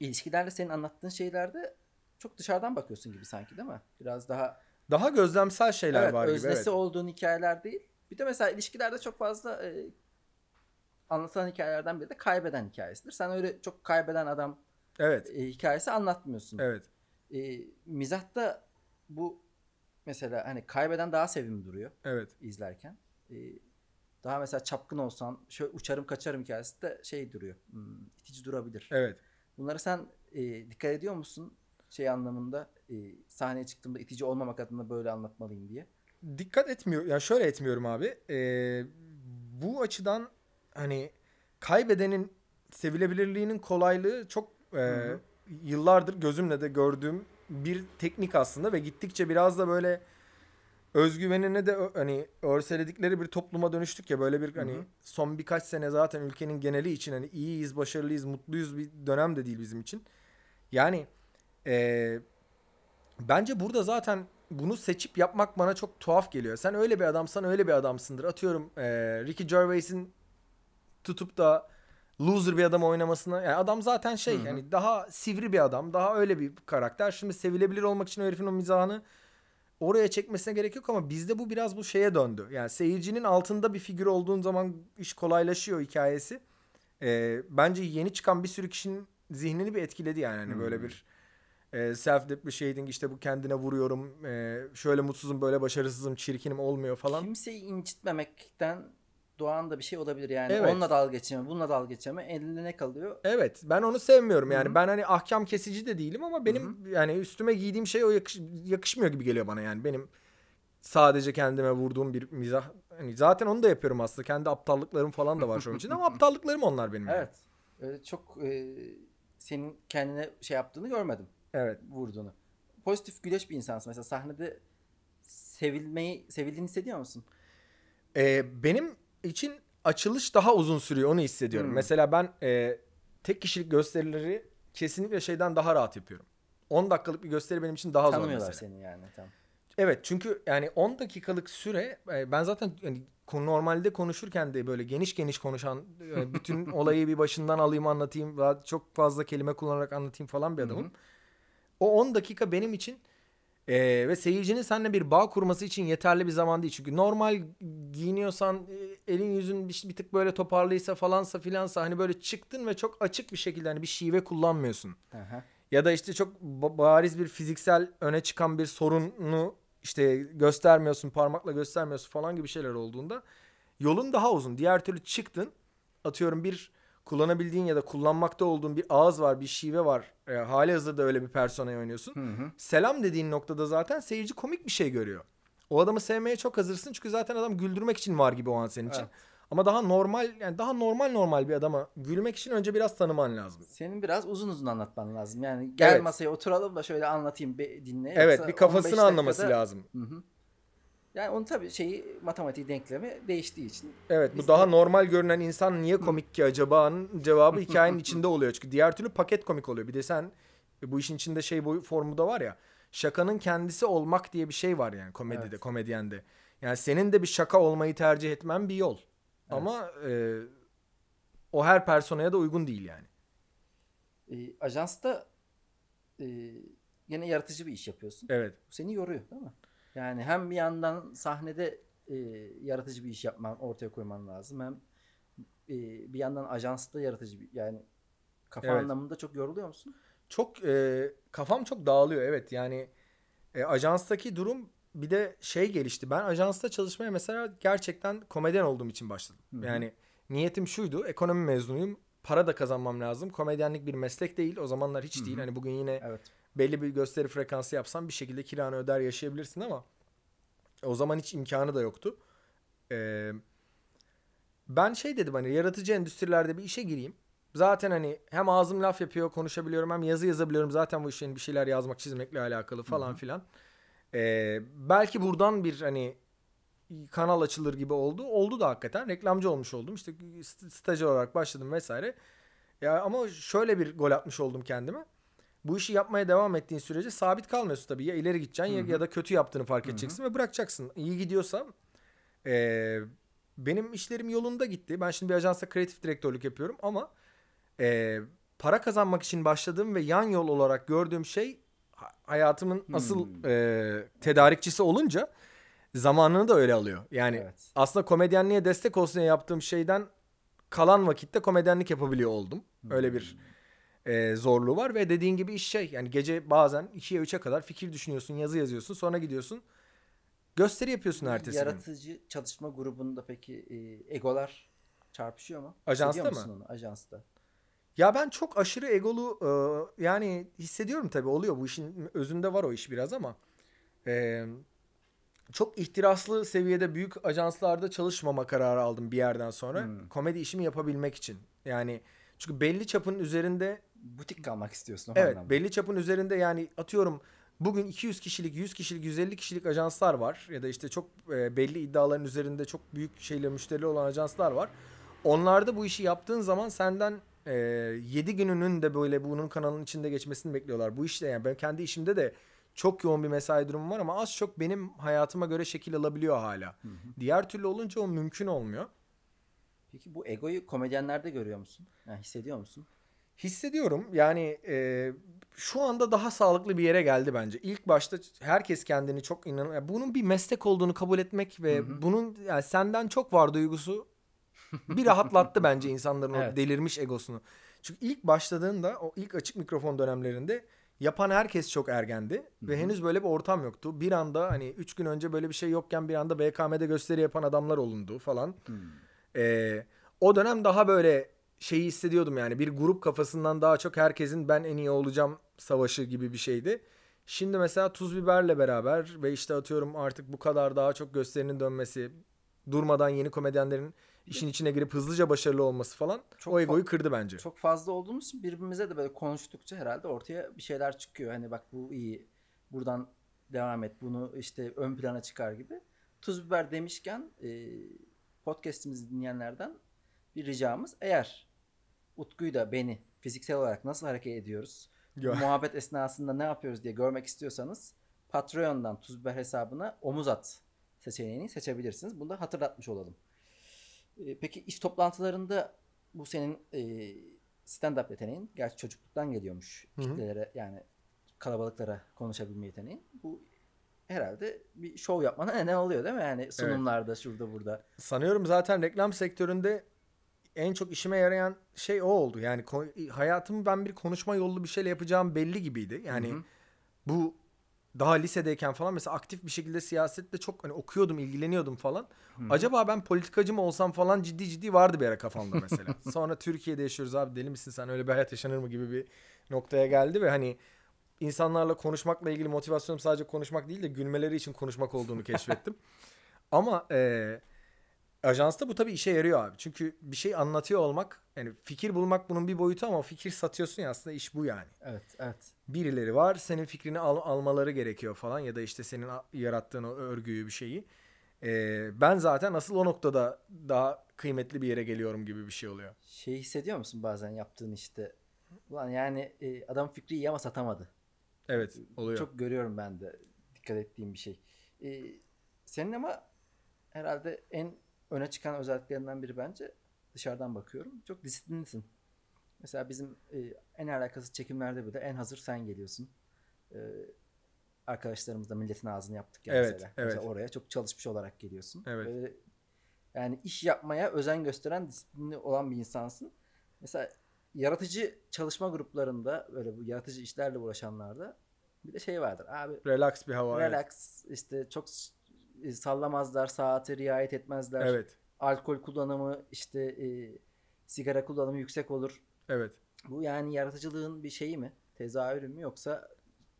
ilişkilerle senin anlattığın şeylerde çok dışarıdan bakıyorsun gibi sanki değil mi? Biraz daha Daha gözlemsel şeyler evet, var gibi. öznesi Evet. olduğun hikayeler değil. Bir de mesela ilişkilerde çok fazla e, anlatılan hikayelerden biri de kaybeden hikayesidir. Sen öyle çok kaybeden adam Evet. e, hikayesi anlatmıyorsun. Evet. E, mizahta bu mesela hani kaybeden daha sevimli duruyor Evet. izlerken. E, daha mesela çapkın olsan şöyle uçarım kaçarım hikayesi de şey duruyor. Hmm, itici durabilir. Evet. Bunları sen e, dikkat ediyor musun? Şey anlamında e, sahneye çıktığımda itici olmamak adına böyle anlatmalıyım diye. dikkat etmiyor. Yani şöyle etmiyorum abi. Ee, bu açıdan hani kaybedenin sevilebilirliğinin kolaylığı çok e, yıllardır gözümle de gördüğüm bir teknik aslında ve gittikçe biraz da böyle özgüvenine de hani örseledikleri bir topluma dönüştük ya böyle bir hani Hı hı. son birkaç sene zaten ülkenin geneli için hani iyiyiz, başarılıyız, mutluyuz bir dönem de değil bizim için. Yani e, bence burada zaten bunu seçip yapmak bana çok tuhaf geliyor. Sen öyle bir adamsan öyle bir adamsındır. Atıyorum e, Ricky Gervais'in tutup da loser bir adam oynamasına yani adam zaten şey Hı hı. yani daha sivri bir adam, daha öyle bir karakter. Şimdi sevilebilir olmak için o herifin o mizahını oraya çekmesine gerek yok ama bizde bu biraz bu şeye döndü. Yani seyircinin altında bir figür olduğun zaman iş kolaylaşıyor hikayesi. E, bence yeni çıkan bir sürü kişinin zihnini bir etkiledi yani hani böyle Hı. bir e, self depreciating işte bu kendine vuruyorum e, şöyle mutsuzum böyle başarısızım çirkinim olmuyor falan. Kimseyi incitmemekten doğan da bir şey olabilir yani. Evet. Onunla dalga geçeme, bununla dalga geçeme. Elinde ne kalıyor? Evet ben onu sevmiyorum yani. Hı hı. Ben hani ahkam kesici de değilim ama benim yani üstüme giydiğim şey o yakış- yakışmıyor gibi geliyor bana yani. Benim sadece kendime vurduğum bir mizah. Hani zaten onu da yapıyorum aslında. Kendi aptallıklarım falan da var şu an içinde ama aptallıklarım onlar benim. yani. Evet. Öyle çok e, senin kendine şey yaptığını görmedim. Evet. Vurduğunu. Pozitif güleç bir insansın. Mesela sahnede sevilmeyi, sevildiğini hissediyor musun? Ee, benim için açılış daha uzun sürüyor onu hissediyorum. Hmm. Mesela ben e, tek kişilik gösterileri kesinlikle şeyden daha rahat yapıyorum. 10 dakikalık bir gösteri benim için daha zor Tanımıyorlar mesela. seni yani. Tamam. Evet çünkü yani 10 dakikalık süre e, ben zaten yani normalde konuşurken de böyle geniş geniş konuşan e, bütün olayı bir başından alayım anlatayım daha çok fazla kelime kullanarak anlatayım falan bir adamım. O 10 dakika benim için e, ve seyircinin seninle bir bağ kurması için yeterli bir zaman değil. Çünkü normal giyiniyorsan e, elin yüzün bir, bir tık böyle toparlıysa falansa filansa hani böyle çıktın ve çok açık bir şekilde hani bir şive kullanmıyorsun. Aha. Ya da işte çok ba- bariz bir fiziksel öne çıkan bir sorunu işte göstermiyorsun, parmakla göstermiyorsun falan gibi şeyler olduğunda yolun daha uzun. Diğer türlü çıktın atıyorum bir kullanabildiğin ya da kullanmakta olduğun bir ağız var, bir şive var. E, hali hazırda öyle bir personayı oynuyorsun. Hı hı. Selam dediğin noktada zaten seyirci komik bir şey görüyor. O adamı sevmeye çok hazırsın çünkü zaten adam güldürmek için var gibi o an senin için. Evet. Ama daha normal yani daha normal normal bir adama gülmek için önce biraz tanıman lazım. Senin biraz uzun uzun anlatman lazım. Yani gel Evet. masaya oturalım da şöyle anlatayım be, dinle. Evet bir kafasını 15 anlaması dakikada- lazım. Hı hı. Yani onun tabii şeyi matematik denklemi değiştiği için. Evet bu daha de- normal görünen insan niye komik ki acaba'nın cevabı hikayenin içinde oluyor. Çünkü diğer türlü paket komik oluyor. Bir de sen e, bu işin içinde şey boyu formu da var ya. Şakanın kendisi olmak diye bir şey var yani komedide, Evet. komedyende. Yani senin de bir şaka olmayı tercih etmen bir yol. Ama e, o her personaya da uygun değil yani. E, ajansta e, yine yaratıcı bir iş yapıyorsun. Evet. Bu seni yoruyor değil mi? Yani hem bir yandan sahnede e, yaratıcı bir iş yapman, ortaya koyman lazım. Hem e, bir yandan ajansta yaratıcı bir yani kafa Evet. anlamında çok yoruluyor musun? Çok e, kafam çok dağılıyor evet yani e, ajanstaki durum bir de şey gelişti. Ben ajansta çalışmaya mesela gerçekten komedyen olduğum için başladım. Hı hı. Yani niyetim şuydu ekonomi mezunuyum para da kazanmam lazım. Komedyenlik bir meslek değil o zamanlar hiç Hı değil. Hani bugün yine Evet. Belli bir gösteri frekansı yapsan bir şekilde kiranı öder yaşayabilirsin ama o zaman hiç imkanı da yoktu. Ee, ben şey dedim hani yaratıcı endüstrilerde bir işe gireyim. Zaten hani hem ağzım laf yapıyor konuşabiliyorum hem yazı yazabiliyorum. Zaten bu işin bir şeyler yazmak çizmekle alakalı falan Hı hı. filan. Ee, belki buradan bir hani kanal açılır gibi oldu. Oldu da hakikaten. Reklamcı olmuş oldum. İşte st- stajyer olarak başladım vesaire. Ya ama şöyle bir gol atmış oldum kendime. Bu işi yapmaya devam ettiğin sürece sabit kalmıyorsun tabii. Ya ileri gideceksin ya, Hı hı. ya da kötü yaptığını fark edeceksin ve bırakacaksın. İyi gidiyorsa eee, benim işlerim yolunda gitti. Ben şimdi bir ajansa kreatif direktörlük yapıyorum ama eee, para kazanmak için başladığım ve yan yol olarak gördüğüm şey ha- hayatımın asıl Hmm. eee, tedarikçisi olunca zamanını da öyle alıyor. Yani evet. aslında komedyenliğe destek olsun diye yaptığım şeyden kalan vakitte komedyenlik yapabiliyor oldum. Öyle bir e, zorluğu var ve dediğin gibi iş şey yani gece bazen 2'ye 3'e kadar fikir düşünüyorsun, yazı yazıyorsun, sonra gidiyorsun gösteri yapıyorsun ertesi gün. Yaratıcı çalışma grubunda peki e, egolar çarpışıyor mu? Ajansta mı? Onu? Ajansta. Ya ben çok aşırı egolu e, yani hissediyorum tabii oluyor bu işin özünde var o iş biraz ama e, çok ihtiraslı seviyede büyük ajanslarda çalışmama kararı aldım bir yerden sonra. Hmm. Komedi işimi yapabilmek için. Yani çünkü belli çapın üzerinde Butik kalmak istiyorsun o Evet anlamda. belli çapın üzerinde yani atıyorum bugün 200 kişilik 100 kişilik 150 kişilik ajanslar var ya da işte çok e, belli iddiaların üzerinde çok büyük şeyle müşteri olan ajanslar var. Onlarda bu işi yaptığın zaman senden e, 7 gününün de böyle bunun kanalın içinde geçmesini bekliyorlar. Bu işte yani ben kendi işimde de çok yoğun bir mesai durumu var ama az çok benim hayatıma göre şekil alabiliyor hala. Hı hı. Diğer türlü olunca o mümkün olmuyor. Peki bu egoyu komedyenlerde görüyor musun? Yani hissediyor musun? Hissediyorum. Yani e, şu anda daha sağlıklı bir yere geldi bence. İlk başta herkes kendini çok inan ya bunun bir meslek olduğunu kabul etmek ve Hı hı. bunun yani senden çok var duygusu bir rahatlattı bence insanların o Evet. delirmiş egosunu. Çünkü ilk başladığında o ilk açık mikrofon dönemlerinde yapan herkes çok ergendi ve Hı hı. henüz böyle bir ortam yoktu. Bir anda hani 3 gün önce böyle bir şey yokken bir anda BKM'de gösteri yapan adamlar olundu falan. Ee, o dönem daha böyle şeyi hissediyordum yani bir grup kafasından daha çok herkesin ben en iyi olacağım savaşı gibi bir şeydi. Şimdi mesela Tuz Biber'le beraber ve işte atıyorum artık bu kadar daha çok gösterinin dönmesi, durmadan yeni komedyenlerin işin içine girip hızlıca başarılı olması falan Çok o egoyu kırdı bence. Çok fazla olduğumuz için birbirimize de böyle konuştukça herhalde ortaya bir şeyler çıkıyor. Hani bak bu iyi. Buradan devam et. Bunu işte ön plana çıkar gibi. Tuz biber demişken e, podcast'imizi dinleyenlerden bir ricamız. Eğer Utku'yu da beni fiziksel olarak nasıl hareket ediyoruz, muhabbet esnasında ne yapıyoruz diye görmek istiyorsanız Patreon'dan Tuz biber hesabına omuz at seçeneğini seçebilirsiniz. Bunu da hatırlatmış olalım. E, peki iş toplantılarında bu senin e, stand-up yeteneğin. Gerçi çocukluktan geliyormuş Hı hı. kitlelere yani kalabalıklara konuşabilme yeteneğin. Bu herhalde bir şov yapmana neden oluyor değil mi? Yani sunumlarda şurada burada. Sanıyorum zaten reklam sektöründe en çok işime yarayan şey o oldu. Yani hayatımı ben bir konuşma yollu bir şeyle yapacağım belli gibiydi. Yani Hı hı. bu daha lisedeyken falan mesela aktif bir şekilde siyasetle çok hani okuyordum, ilgileniyordum falan. Acaba ben politikacı mı olsam falan ciddi ciddi vardı bir ara kafamda mesela. Sonra Türkiye'de yaşıyoruz abi deli misin sen öyle bir hayat yaşanır mı gibi bir noktaya geldi ve hani insanlarla konuşmakla ilgili motivasyonum sadece konuşmak değil de gülmeleri için konuşmak olduğunu keşfettim. Ama eee ajansta bu tabii işe yarıyor abi. Çünkü bir şey anlatıyor olmak yani fikir bulmak bunun bir boyutu ama fikir satıyorsun ya aslında iş bu yani Evet, evet. birileri var senin fikrini al- almaları gerekiyor falan ya da işte senin yarattığın o örgüyü bir şeyi. Ee, ben zaten asıl o noktada daha kıymetli bir yere geliyorum gibi bir şey oluyor. Şey hissediyor musun bazen yaptığın işte? Ulan yani e, adam fikri iyi ama satamadı. Evet oluyor. Çok görüyorum ben de dikkat ettiğim bir şey. E, senin ama herhalde en öne çıkan özelliklerinden biri bence dışarıdan bakıyorum. Çok disiplinlisin. Mesela bizim e, en alakasız çekimlerde bile en hazır sen geliyorsun. E, arkadaşlarımızla milletin ağzını yaptık ya Evet, mesela. evet. Mesela oraya çok çalışmış olarak geliyorsun. Evet. Böyle, yani iş yapmaya özen gösteren disiplinli olan bir insansın. Mesela yaratıcı çalışma gruplarında böyle bu yaratıcı işlerle uğraşanlarda bir de şey vardır. Abi Relax bir hava. evet. relax işte çok e, sallamazlar, saate riayet etmezler. Evet. Alkol kullanımı işte e, sigara kullanımı yüksek olur. Evet. Bu yani yaratıcılığın bir şeyi mi? Tezahürü mü yoksa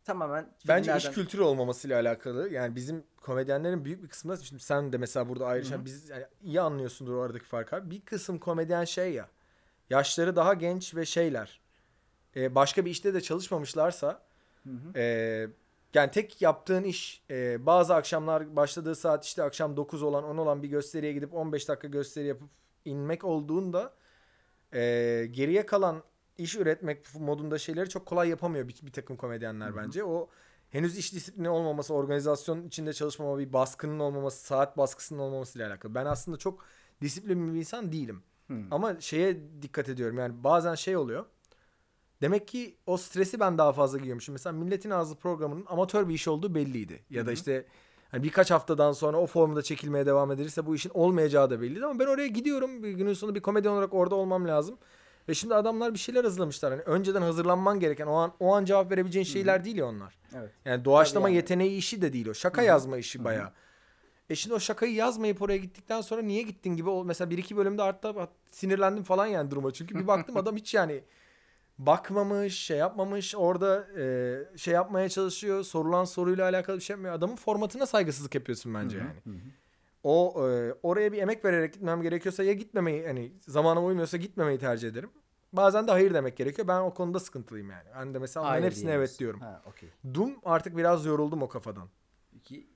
tamamen Bence iş kültürü olmamasıyla alakalı. Yani bizim komedyenlerin büyük bir kısmında şimdi sen de mesela burada hı. biz yani iyi anlıyorsundur o aradaki farkı. abi. Bir kısım komedyen şey ya. Yaşları daha genç ve şeyler. e, başka bir işte de çalışmamışlarsa Hı hı. Ee, yani tek yaptığın iş e, bazı akşamlar başladığı saat işte akşam 9 olan 10 olan bir gösteriye gidip 15 dakika gösteri yapıp inmek olduğunda e, geriye kalan iş üretmek modunda şeyleri çok kolay yapamıyor bir, bir takım komedyenler Hı hı. bence. O henüz iş disiplini olmaması, organizasyon içinde çalışmama, bir baskının olmaması, saat baskısının olmamasıyla alakalı. Ben aslında çok disiplinli bir insan değilim. Hı. Ama şeye dikkat ediyorum yani bazen şey oluyor. Demek ki o stresi ben daha fazla giyiyormuşum. Mesela Milletin Ağzı programının amatör bir iş olduğu belliydi. Ya da işte hani birkaç haftadan sonra o formda çekilmeye devam edilirse bu işin olmayacağı da belliydi. Ama ben oraya gidiyorum. Bir günün sonunda bir komedyen olarak orada olmam lazım. Ve şimdi adamlar bir şeyler hazırlamışlar. Hani önceden hazırlanman gereken o an o an cevap verebileceğin şeyler değil ya onlar. Evet. Yani doğaçlama yani. yeteneği işi de değil o. Şaka Hı hı. yazma işi Hı hı. bayağı. E şimdi o şakayı yazmayıp oraya gittikten sonra niye gittin gibi o mesela bir iki bölümde hatta sinirlendim falan yani duruma. Çünkü bir baktım adam hiç yani bakmamış, şey yapmamış, orada e, şey yapmaya çalışıyor, sorulan soruyla alakalı bir şey yapmıyor. Adamın formatına saygısızlık yapıyorsun bence Hı hı. yani. Hı hı. O e, oraya bir emek vererek gitmem gerekiyorsa ya gitmemeyi hani zamanıma uymuyorsa gitmemeyi tercih ederim. Bazen de hayır demek gerekiyor. Ben o konuda sıkıntılıyım yani. Ben de mesela onların hepsine diyemiyorsun. evet diyorum. Ha, okey. Doom artık biraz yoruldum o kafadan. Peki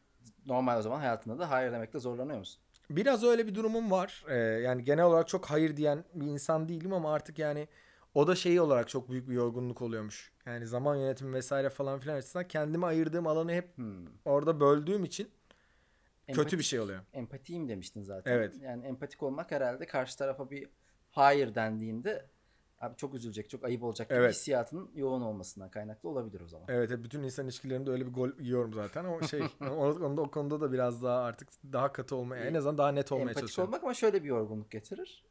normal o zaman hayatında da hayır demekte zorlanıyor musun? Biraz öyle bir durumum var. Ee, yani genel olarak çok hayır diyen bir insan değilim ama artık yani o da şeyi olarak çok büyük bir yorgunluk oluyormuş. Yani zaman yönetimi vesaire falan filan açısından kendime ayırdığım alanı hep Hmm. orada böldüğüm için kötü Empati- bir şey oluyor. Empatiyim demiştin zaten. Evet. Yani empatik olmak herhalde karşı tarafa bir hayır dendiğinde abi çok üzülecek, çok ayıp olacak Evet. hissiyatının yoğun olmasından kaynaklı olabilir o zaman. Evet bütün insan ilişkilerinde öyle bir gol yiyorum zaten. O şey o, onda, o konuda da biraz daha artık daha katı olmaya en azından daha net olmaya Empatik çalışıyorum. olmak ama şöyle bir yorgunluk getirir.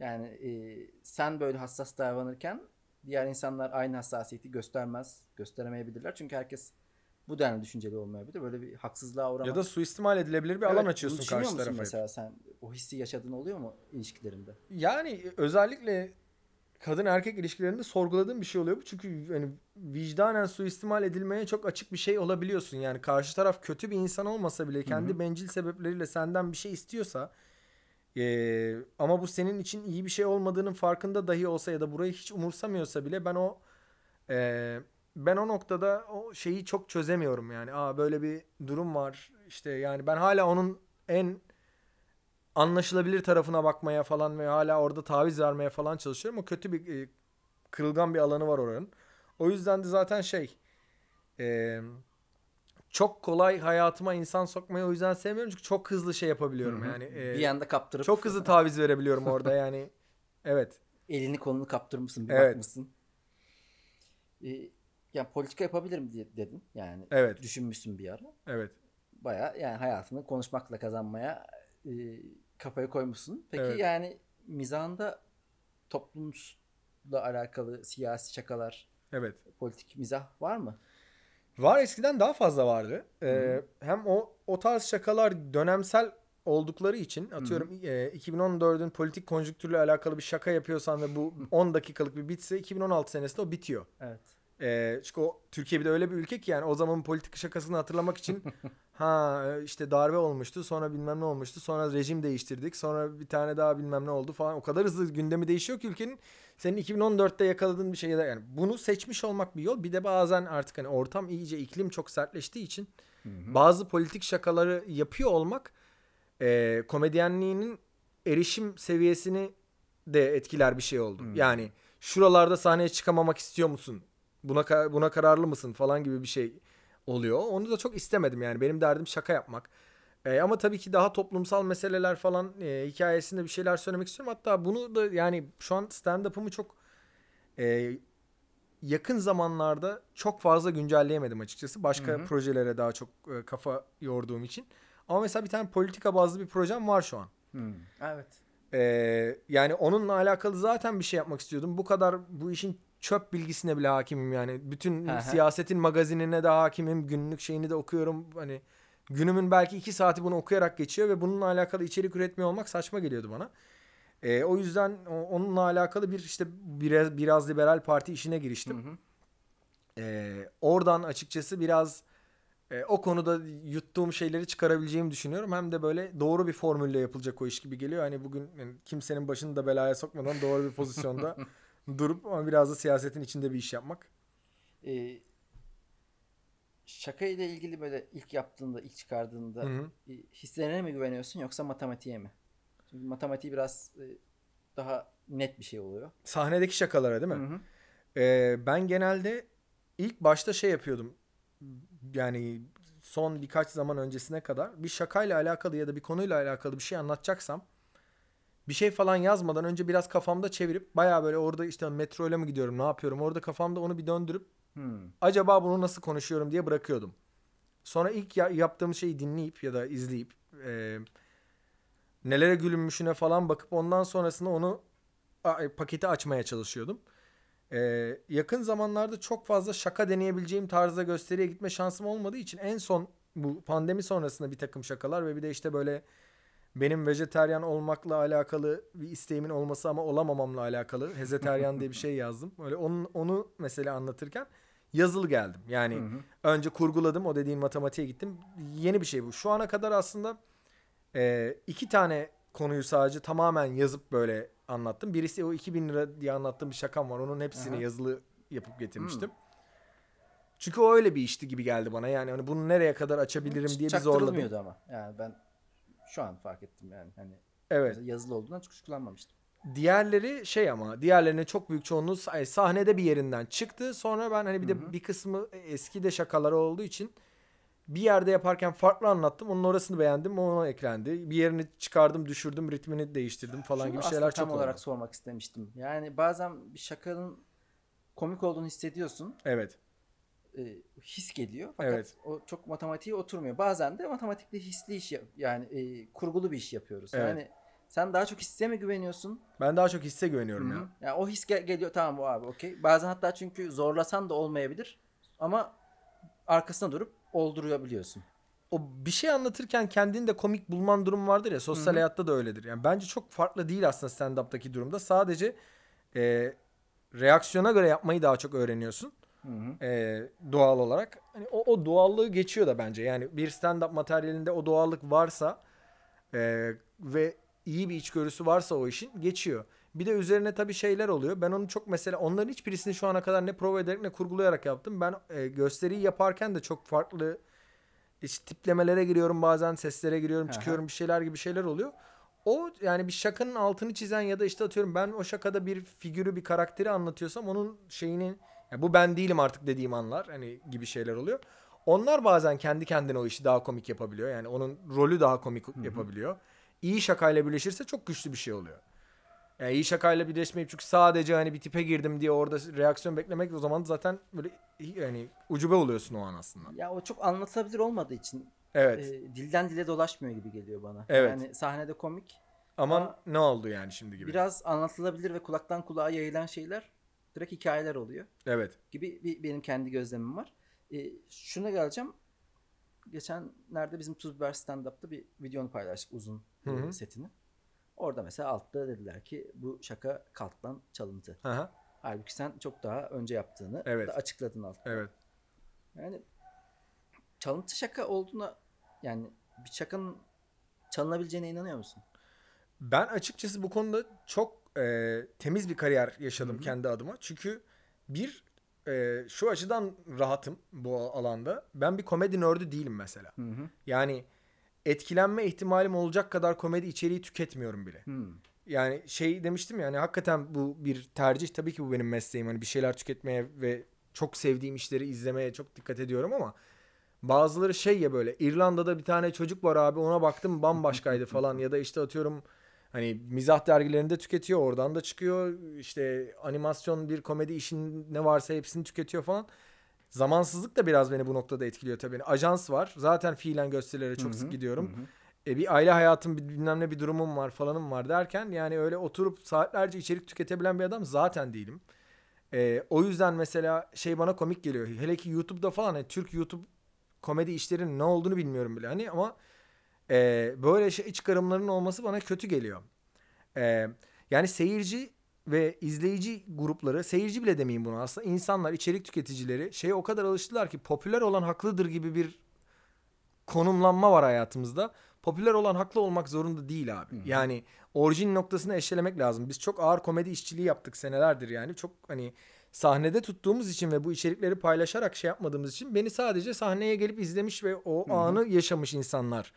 Yani e, sen böyle hassas davranırken diğer insanlar aynı hassasiyeti göstermez, gösteremeyebilirler. Çünkü herkes bu denli düşünceli olmayabilir. Böyle bir haksızlığa uğramak. Ya da suistimal edilebilir bir Evet, alan açıyorsun karşı tarafa. Mesela sen o hissi yaşadığın oluyor mu ilişkilerinde? Yani özellikle kadın erkek ilişkilerinde sorguladığım bir şey oluyor bu. Çünkü hani vicdanen suistimal edilmeye çok açık bir şey olabiliyorsun. Yani karşı taraf kötü bir insan olmasa bile kendi Hı hı. bencil sebepleriyle senden bir şey istiyorsa eee, ama bu senin için iyi bir şey olmadığının farkında dahi olsa ya da burayı hiç umursamıyorsa bile ben o eee, ben o noktada o şeyi çok çözemiyorum yani. Aa böyle bir durum var. İşte yani ben hala onun en anlaşılabilir tarafına bakmaya falan ve hala orada taviz vermeye falan çalışıyorum. O kötü bir e, kırılgan bir alanı var oranın. O yüzden de zaten şey e, çok kolay hayatıma insan sokmayı o yüzden sevmiyorum çünkü çok hızlı şey yapabiliyorum Hı hı. yani. e, bir anda kaptırıp çok hızlı taviz verebiliyorum orada yani. Evet. elini kolunu kaptırmışsın bir Evet. bakmışsın. Ee, yani politika yapabilirim diye dedin. Yani Evet. düşünmüşsün bir ara. Evet. Baya yani hayatını konuşmakla kazanmaya e, kafaya koymuşsun. Peki Evet. yani mizahında toplumla alakalı siyasi şakalar, Evet. politik mizah var mı? Var eskiden daha fazla vardı. Ee, hem o o tarz şakalar dönemsel oldukları için atıyorum e, 2014'ün politik konjonktürle alakalı bir şaka yapıyorsan ve bu 10 dakikalık bir bitse 2016 senesinde o bitiyor. Evet. Ee, çünkü o Türkiye bir de öyle bir ülke ki yani o zamanın politik şakasını hatırlamak için ha işte darbe olmuştu sonra bilmem ne olmuştu sonra rejim değiştirdik sonra bir tane daha bilmem ne oldu falan o kadar hızlı gündemi değişiyor ki ülkenin senin 2014'te yakaladığın bir şey ya da yani bunu seçmiş olmak bir yol bir de bazen artık hani ortam iyice iklim çok sertleştiği için bazı politik şakaları yapıyor olmak e, komedyenliğinin erişim seviyesini de etkiler bir şey oldu. Hmm. Yani şuralarda sahneye çıkamamak istiyor musun? Buna buna kararlı mısın falan gibi bir şey oluyor. Onu da çok istemedim yani. Benim derdim şaka yapmak. E, ama tabii ki daha toplumsal meseleler falan e, hikayesinde bir şeyler söylemek istiyorum. Hatta bunu da yani şu an stand-up'ımı çok e, yakın zamanlarda çok fazla güncelleyemedim açıkçası. Başka Hı hı. projelere daha çok e, kafa yorduğum için. Ama mesela bir tane politika bazlı bir projem var şu an. Hmm. Evet. Ee, yani onunla alakalı zaten bir şey yapmak istiyordum. Bu kadar bu işin çöp bilgisine bile hakimim yani. Bütün siyasetin magazinine de hakimim. Günlük şeyini de okuyorum. Hani günümün belki iki saati bunu okuyarak geçiyor ve bununla alakalı içerik üretmiyor olmak saçma geliyordu bana. Ee, o yüzden onunla alakalı bir işte biraz, biraz liberal parti işine giriştim. Hı hı. Ee, oradan açıkçası biraz e, o konuda yuttuğum şeyleri çıkarabileceğimi düşünüyorum. Hem de böyle doğru bir formülle yapılacak o iş gibi geliyor. Hani bugün yani kimsenin başını da belaya sokmadan doğru bir pozisyonda durup ama biraz da siyasetin içinde bir iş yapmak. Ee, şaka ile ilgili böyle ilk yaptığında, ilk çıkardığında Hı hı. e, hislerine mi güveniyorsun yoksa matematiğe mi? Çünkü matematiği biraz e, daha net bir şey oluyor. Sahnedeki şakalara değil mi? Hı hı. Ee, ben genelde ilk başta şey yapıyordum. Yani son birkaç zaman öncesine kadar bir şakayla alakalı ya da bir konuyla alakalı bir şey anlatacaksam bir şey falan yazmadan önce biraz kafamda çevirip baya böyle orada işte metro ile mi gidiyorum ne yapıyorum orada kafamda onu bir döndürüp Hmm. acaba bunu nasıl konuşuyorum diye bırakıyordum. Sonra ilk ya- yaptığım şeyi dinleyip ya da izleyip e, nelere gülünmüşüne falan bakıp ondan sonrasında onu a- paketi açmaya çalışıyordum. E, yakın zamanlarda çok fazla şaka deneyebileceğim tarzda gösteriye gitme şansım olmadığı için en son bu pandemi sonrasında bir takım şakalar ve bir de işte böyle benim vejeteryan olmakla alakalı bir isteğimin olması ama olamamamla alakalı hezeteryan diye bir şey yazdım. Öyle onu, onu mesela anlatırken yazılı geldim. Yani Hı hı. önce kurguladım o dediğin matematiğe gittim. Yeni bir şey bu. Şu ana kadar aslında e, iki tane konuyu sadece tamamen yazıp böyle anlattım. Birisi o 2000 lira diye anlattığım bir şakam var. Onun hepsini Aha. yazılı yapıp getirmiştim. Çünkü o öyle bir işti gibi geldi bana. Yani hani bunu nereye kadar açabilirim diye bir zorladım. Ama. Yani ben şu an fark ettim yani. Hani Evet. yazılı olduğundan çok kullanmamıştım. Diğerleri şey ama diğerlerine çok büyük çoğunluğu sah- sahnede bir yerinden çıktı. Sonra ben hani bir de bir kısmı eski de şakaları olduğu için bir yerde yaparken farklı anlattım. Onun orasını beğendim. Ona eklendi. Bir yerini çıkardım, düşürdüm, ritmini değiştirdim falan Şunu gibi şeyler tam çok olarak oldu. sormak istemiştim. Yani bazen bir şakanın komik olduğunu hissediyorsun. Evet. E, his geliyor. Fakat Evet. o çok matematiğe oturmuyor. Bazen de matematikle hisli iş yap- yani e, kurgulu bir iş yapıyoruz. Evet. Yani sen daha çok hisse mi güveniyorsun? Ben daha çok hisse güveniyorum Hı hı. ya. Yani o his gel- geliyor tamam bu abi okey. Bazen hatta çünkü zorlasan da olmayabilir. Ama arkasına durup oldurabiliyorsun. o bir şey anlatırken kendini de komik bulman durum vardır ya sosyal Hı hı. hayatta da öyledir. Yani bence çok farklı değil aslında stand-up'taki durumda. Sadece e, reaksiyona göre yapmayı daha çok öğreniyorsun. Hı hı. e, doğal olarak. Hani o, o doğallığı geçiyor da bence. Yani bir stand-up materyalinde o doğallık varsa e, ve iyi bir içgörüsü varsa o işin geçiyor. Bir de üzerine tabii şeyler oluyor. Ben onu çok mesela onların hiçbirisini şu ana kadar ne prova ederek ne kurgulayarak yaptım. Ben e, gösteriyi yaparken de çok farklı işte tiplemelere giriyorum bazen seslere giriyorum Aha. çıkıyorum bir şeyler gibi şeyler oluyor. O yani bir şakanın altını çizen ya da işte atıyorum ben o şakada bir figürü bir karakteri anlatıyorsam onun şeyinin ya bu ben değilim artık dediğim anlar hani gibi şeyler oluyor. Onlar bazen kendi kendine o işi daha komik yapabiliyor. Yani onun rolü daha komik yapabiliyor. İyi şakayla birleşirse çok güçlü bir şey oluyor. Yani iyi şakayla birleşmeyip çünkü sadece hani bir tipe girdim diye orada reaksiyon beklemek o zaman zaten böyle yani ucube oluyorsun o an aslında. Ya o çok anlatılabilir olmadığı için Evet. e, dilden dile dolaşmıyor gibi geliyor bana. Evet. Yani sahnede komik Aman ama ne oldu yani şimdi gibi. biraz anlatılabilir ve kulaktan kulağa yayılan şeyler direkt hikayeler oluyor Evet. gibi bir benim kendi gözlemim var. E, şuna geleceğim. Geçenlerde bizim Tuz Biber stand-up'ta bir videonu paylaştık uzun Hı hı. e, setini. Orada mesela altta dediler ki bu şaka kalttan çalıntı. Aha. Halbuki sen çok daha önce yaptığını Evet. da açıkladın altta. Evet. Yani çalıntı şaka olduğuna yani bir şakanın çalınabileceğine inanıyor musun? Ben açıkçası bu konuda çok e, temiz bir kariyer yaşadım Hı hı. kendi adıma. Çünkü bir e, şu açıdan rahatım bu alanda. Ben bir komedi nördü değilim mesela. Hı hı. Yani etkilenme ihtimalim olacak kadar komedi içeriği tüketmiyorum bile. Hı. Yani şey demiştim yani hakikaten bu bir tercih. Tabii ki bu benim mesleğim. Hani bir şeyler tüketmeye ve çok sevdiğim işleri izlemeye çok dikkat ediyorum ama bazıları şey ya böyle İrlanda'da bir tane çocuk var abi ona baktım bambaşkaydı falan ya da işte atıyorum hani mizah dergilerinde tüketiyor oradan da çıkıyor işte animasyon bir komedi işin ne varsa hepsini tüketiyor falan. Zamansızlık da biraz beni bu noktada etkiliyor tabii. Ajans var. Zaten fiilen gösterilere çok Hı hı, sık gidiyorum. hı hı. E bir aile hayatım bir bilmem ne bir durumum var falanım var derken yani öyle oturup saatlerce içerik tüketebilen bir adam zaten değilim. E, o yüzden mesela şey bana komik geliyor. Hele ki YouTube'da falan hani Türk YouTube komedi işlerinin ne olduğunu bilmiyorum bile hani ama e, böyle şey çıkarımların olması bana kötü geliyor. E, yani seyirci ve izleyici grupları, seyirci bile demeyeyim bunu aslında insanlar, içerik tüketicileri şeye o kadar alıştılar ki popüler olan haklıdır gibi bir konumlanma var hayatımızda. Popüler olan haklı olmak zorunda değil abi. Hı. Yani orijin noktasını eşelemek lazım. Biz çok ağır komedi işçiliği yaptık senelerdir yani. Çok hani sahnede tuttuğumuz için ve bu içerikleri paylaşarak şey yapmadığımız için beni sadece sahneye gelip izlemiş ve o Hı hı. anı yaşamış insanlar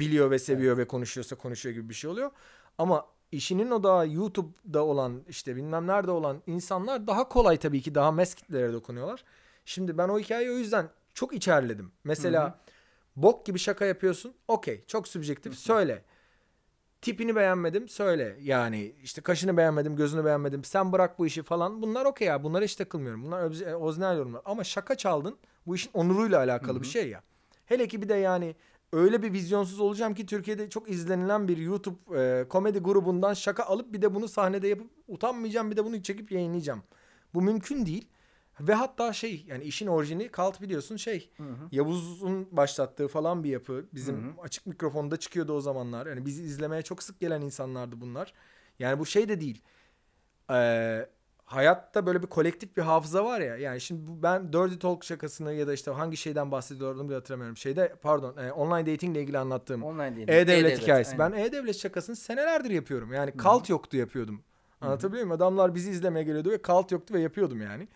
biliyor ve seviyor ve konuşuyorsa konuşuyor gibi bir şey oluyor. Ama işinin o da YouTube'da olan işte bilmem nerede olan insanlar daha kolay tabii ki daha mes kitlelere dokunuyorlar. Şimdi ben o hikayeyi o yüzden çok içerledim. Mesela Hı hı. bok gibi şaka yapıyorsun. Okey çok subjektif söyle. Tipini beğenmedim söyle. Yani işte kaşını beğenmedim gözünü beğenmedim. Sen bırak bu işi falan. Bunlar okey ya bunlara hiç takılmıyorum. Bunlar öz- orijinal yorumlar. Ama şaka çaldın bu işin onuruyla alakalı Hı bir şey ya. Hele ki bir de yani öyle bir vizyonsuz olacağım ki Türkiye'de çok izlenilen bir YouTube e, komedi grubundan şaka alıp bir de bunu sahnede yapıp utanmayacağım bir de bunu çekip yayınlayacağım. Bu mümkün değil. Ve hatta şey yani işin orijini Kalt biliyorsun şey Hı hı. Yavuz'un başlattığı falan bir yapı. Bizim Hı hı. açık mikrofonda çıkıyordu o zamanlar. Yani bizi izlemeye çok sık gelen insanlardı bunlar. Yani bu şey de değil. Ee, hayatta böyle bir kolektif bir hafıza var ya. Yani şimdi ben Dirty Talk şakasını ya da işte hangi şeyden bahsediyordum bile hatırlamıyorum. Şeyde pardon e, online dating ile ilgili anlattığım değil. e-devlet hikayesi. aynen. Ben e-devlet şakasını senelerdir yapıyorum. Yani kalt yoktu yapıyordum. Anlatabiliyor muyum? Adamlar bizi izlemeye geliyordu ve kalt yoktu ve yapıyordum yani.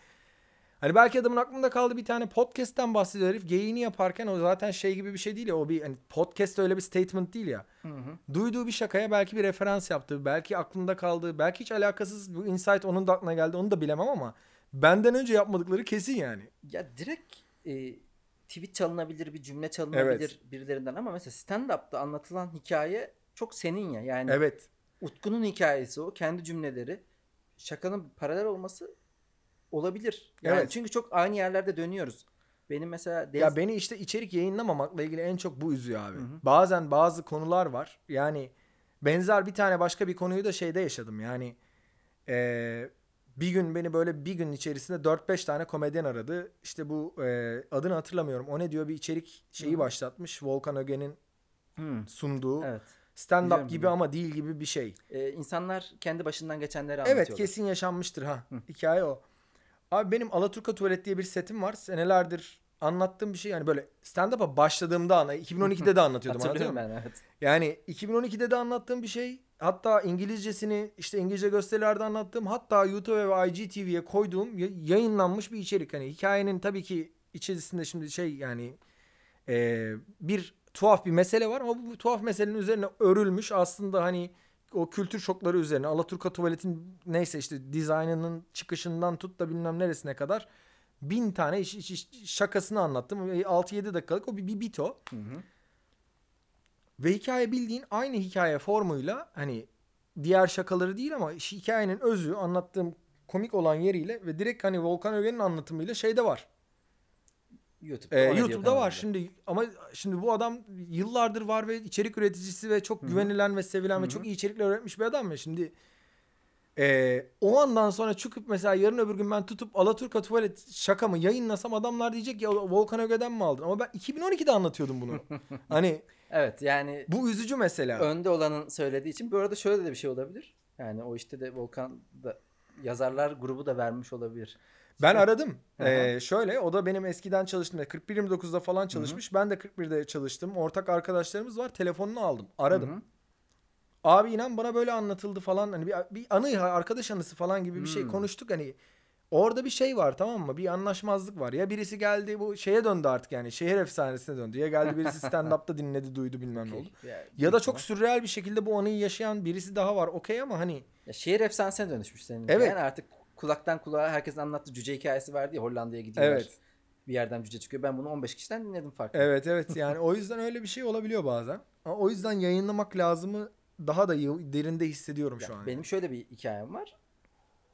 Hani belki adamın aklında kaldı bir tane podcast'ten bahsediyor herif. Geyiğini yaparken o zaten şey gibi bir şey değil ya. O bir hani podcast öyle bir statement değil ya. Hı hı. Duyduğu bir şakaya belki bir referans yaptı. Belki aklında kaldı. Belki hiç alakasız bu insight onun da aklına geldi. Onu da bilemem ama benden önce yapmadıkları kesin yani. Ya direkt e, tweet çalınabilir, bir cümle çalınabilir birilerinden ama mesela stand-up'ta anlatılan hikaye çok senin ya. Yani Evet. Utku'nun hikayesi o, kendi cümleleri. Şakanın paralel olması olabilir. Yani Evet. çünkü çok aynı yerlerde dönüyoruz. Benim mesela Deniz... Ya beni işte içerik yayınlamamakla ilgili en çok bu üzüyor abi. Hı hı. Bazen bazı konular var. Yani benzer bir tane başka bir konuyu da şeyde yaşadım. Yani eee, bir gün beni böyle bir gün içerisinde 4-5 tane komedyen aradı. İşte bu e, adını hatırlamıyorum. O ne diyor bir içerik şeyi Hı. başlatmış. Volkan Öge'nin Hmm, sunduğu Evet. stand-up Biliyorum, gibi ama değil gibi bir şey. Ee, insanlar kendi başından geçenleri anlatıyorlar. Evet kesin yaşanmıştır ha. Hı. Hikaye o. Abi benim Alaturka Tuvalet diye bir setim var. Senelerdir anlattığım bir şey. Yani böyle stand-up'a başladığımda ana 2012'de de anlatıyordum Hatırlıyorum ben evet. Yani 2012'de de anlattığım bir şey. Hatta İngilizcesini işte İngilizce gösterilerde anlattığım hatta YouTube ve IGTV'ye koyduğum ya- yayınlanmış bir içerik. Hani hikayenin tabii ki içerisinde şimdi şey yani e, bir tuhaf bir mesele var ama bu, bu tuhaf meselenin üzerine örülmüş aslında hani o kültür şokları üzerine Alaturka tuvaletin neyse işte dizaynının çıkışından tut da bilmem neresine kadar bin tane iş, iş- iş- şakasını anlattım. 6-7 dakikalık o bir, bir bit o. Hı hı. Ve hikaye bildiğin aynı hikaye formuyla hani diğer şakaları değil ama hikayenin özü anlattığım komik olan yeriyle ve direkt hani Volkan Öge'nin anlatımıyla şeyde var. YouTube'da, Ee, YouTube'da var şimdi ama şimdi bu adam yıllardır var ve içerik üreticisi ve çok güvenilen ve sevilen Hı ve çok iyi içerikler üretmiş bir adam ya şimdi ee, o andan sonra çıkıp mesela yarın öbür gün ben tutup Alaturka tuvalet şakamı yayınlasam adamlar diyecek ya Volkan Öge'den mi aldın? Ama ben 2012'de anlatıyordum bunu. hani Evet yani bu üzücü mesela. önde olanın söylediği için. Bu arada şöyle de bir şey olabilir. Yani o işte de Volkan da yazarlar grubu da vermiş olabilir. Ben aradım. Ee, şöyle o da benim eskiden çalıştığım 41-29'da falan çalışmış. Ben de 41'de çalıştım. Ortak arkadaşlarımız var. Telefonunu aldım. Aradım. Hı hı. Abi inan bana böyle anlatıldı falan. Hani bir, bir anı arkadaş anısı falan gibi bir şey Hmm. konuştuk. Hani orada bir şey var tamam mı? Bir anlaşmazlık var. Ya birisi geldi bu şeye döndü artık yani. Şehir efsanesine döndü. Ya geldi birisi stand-up'ta dinledi duydu bilmem ne oldu. Yani Ya da çok sürreal bir şekilde bu anıyı yaşayan birisi daha var. Okey ama hani Ya şehir efsanesine dönüşmüş senin. Evet. Yani artık kulaktan kulağa herkesin anlattığı cüce hikayesi vardı ya Hollanda'ya gidiyorlar. Evet. Bir yerden cüce çıkıyor. Ben bunu 15 kişiden dinledim farklı. Evet evet yani o yüzden öyle bir şey olabiliyor bazen. Ama o yüzden yayınlamak lazımı daha da derinde hissediyorum Ya şu an. benim şöyle bir hikayem var.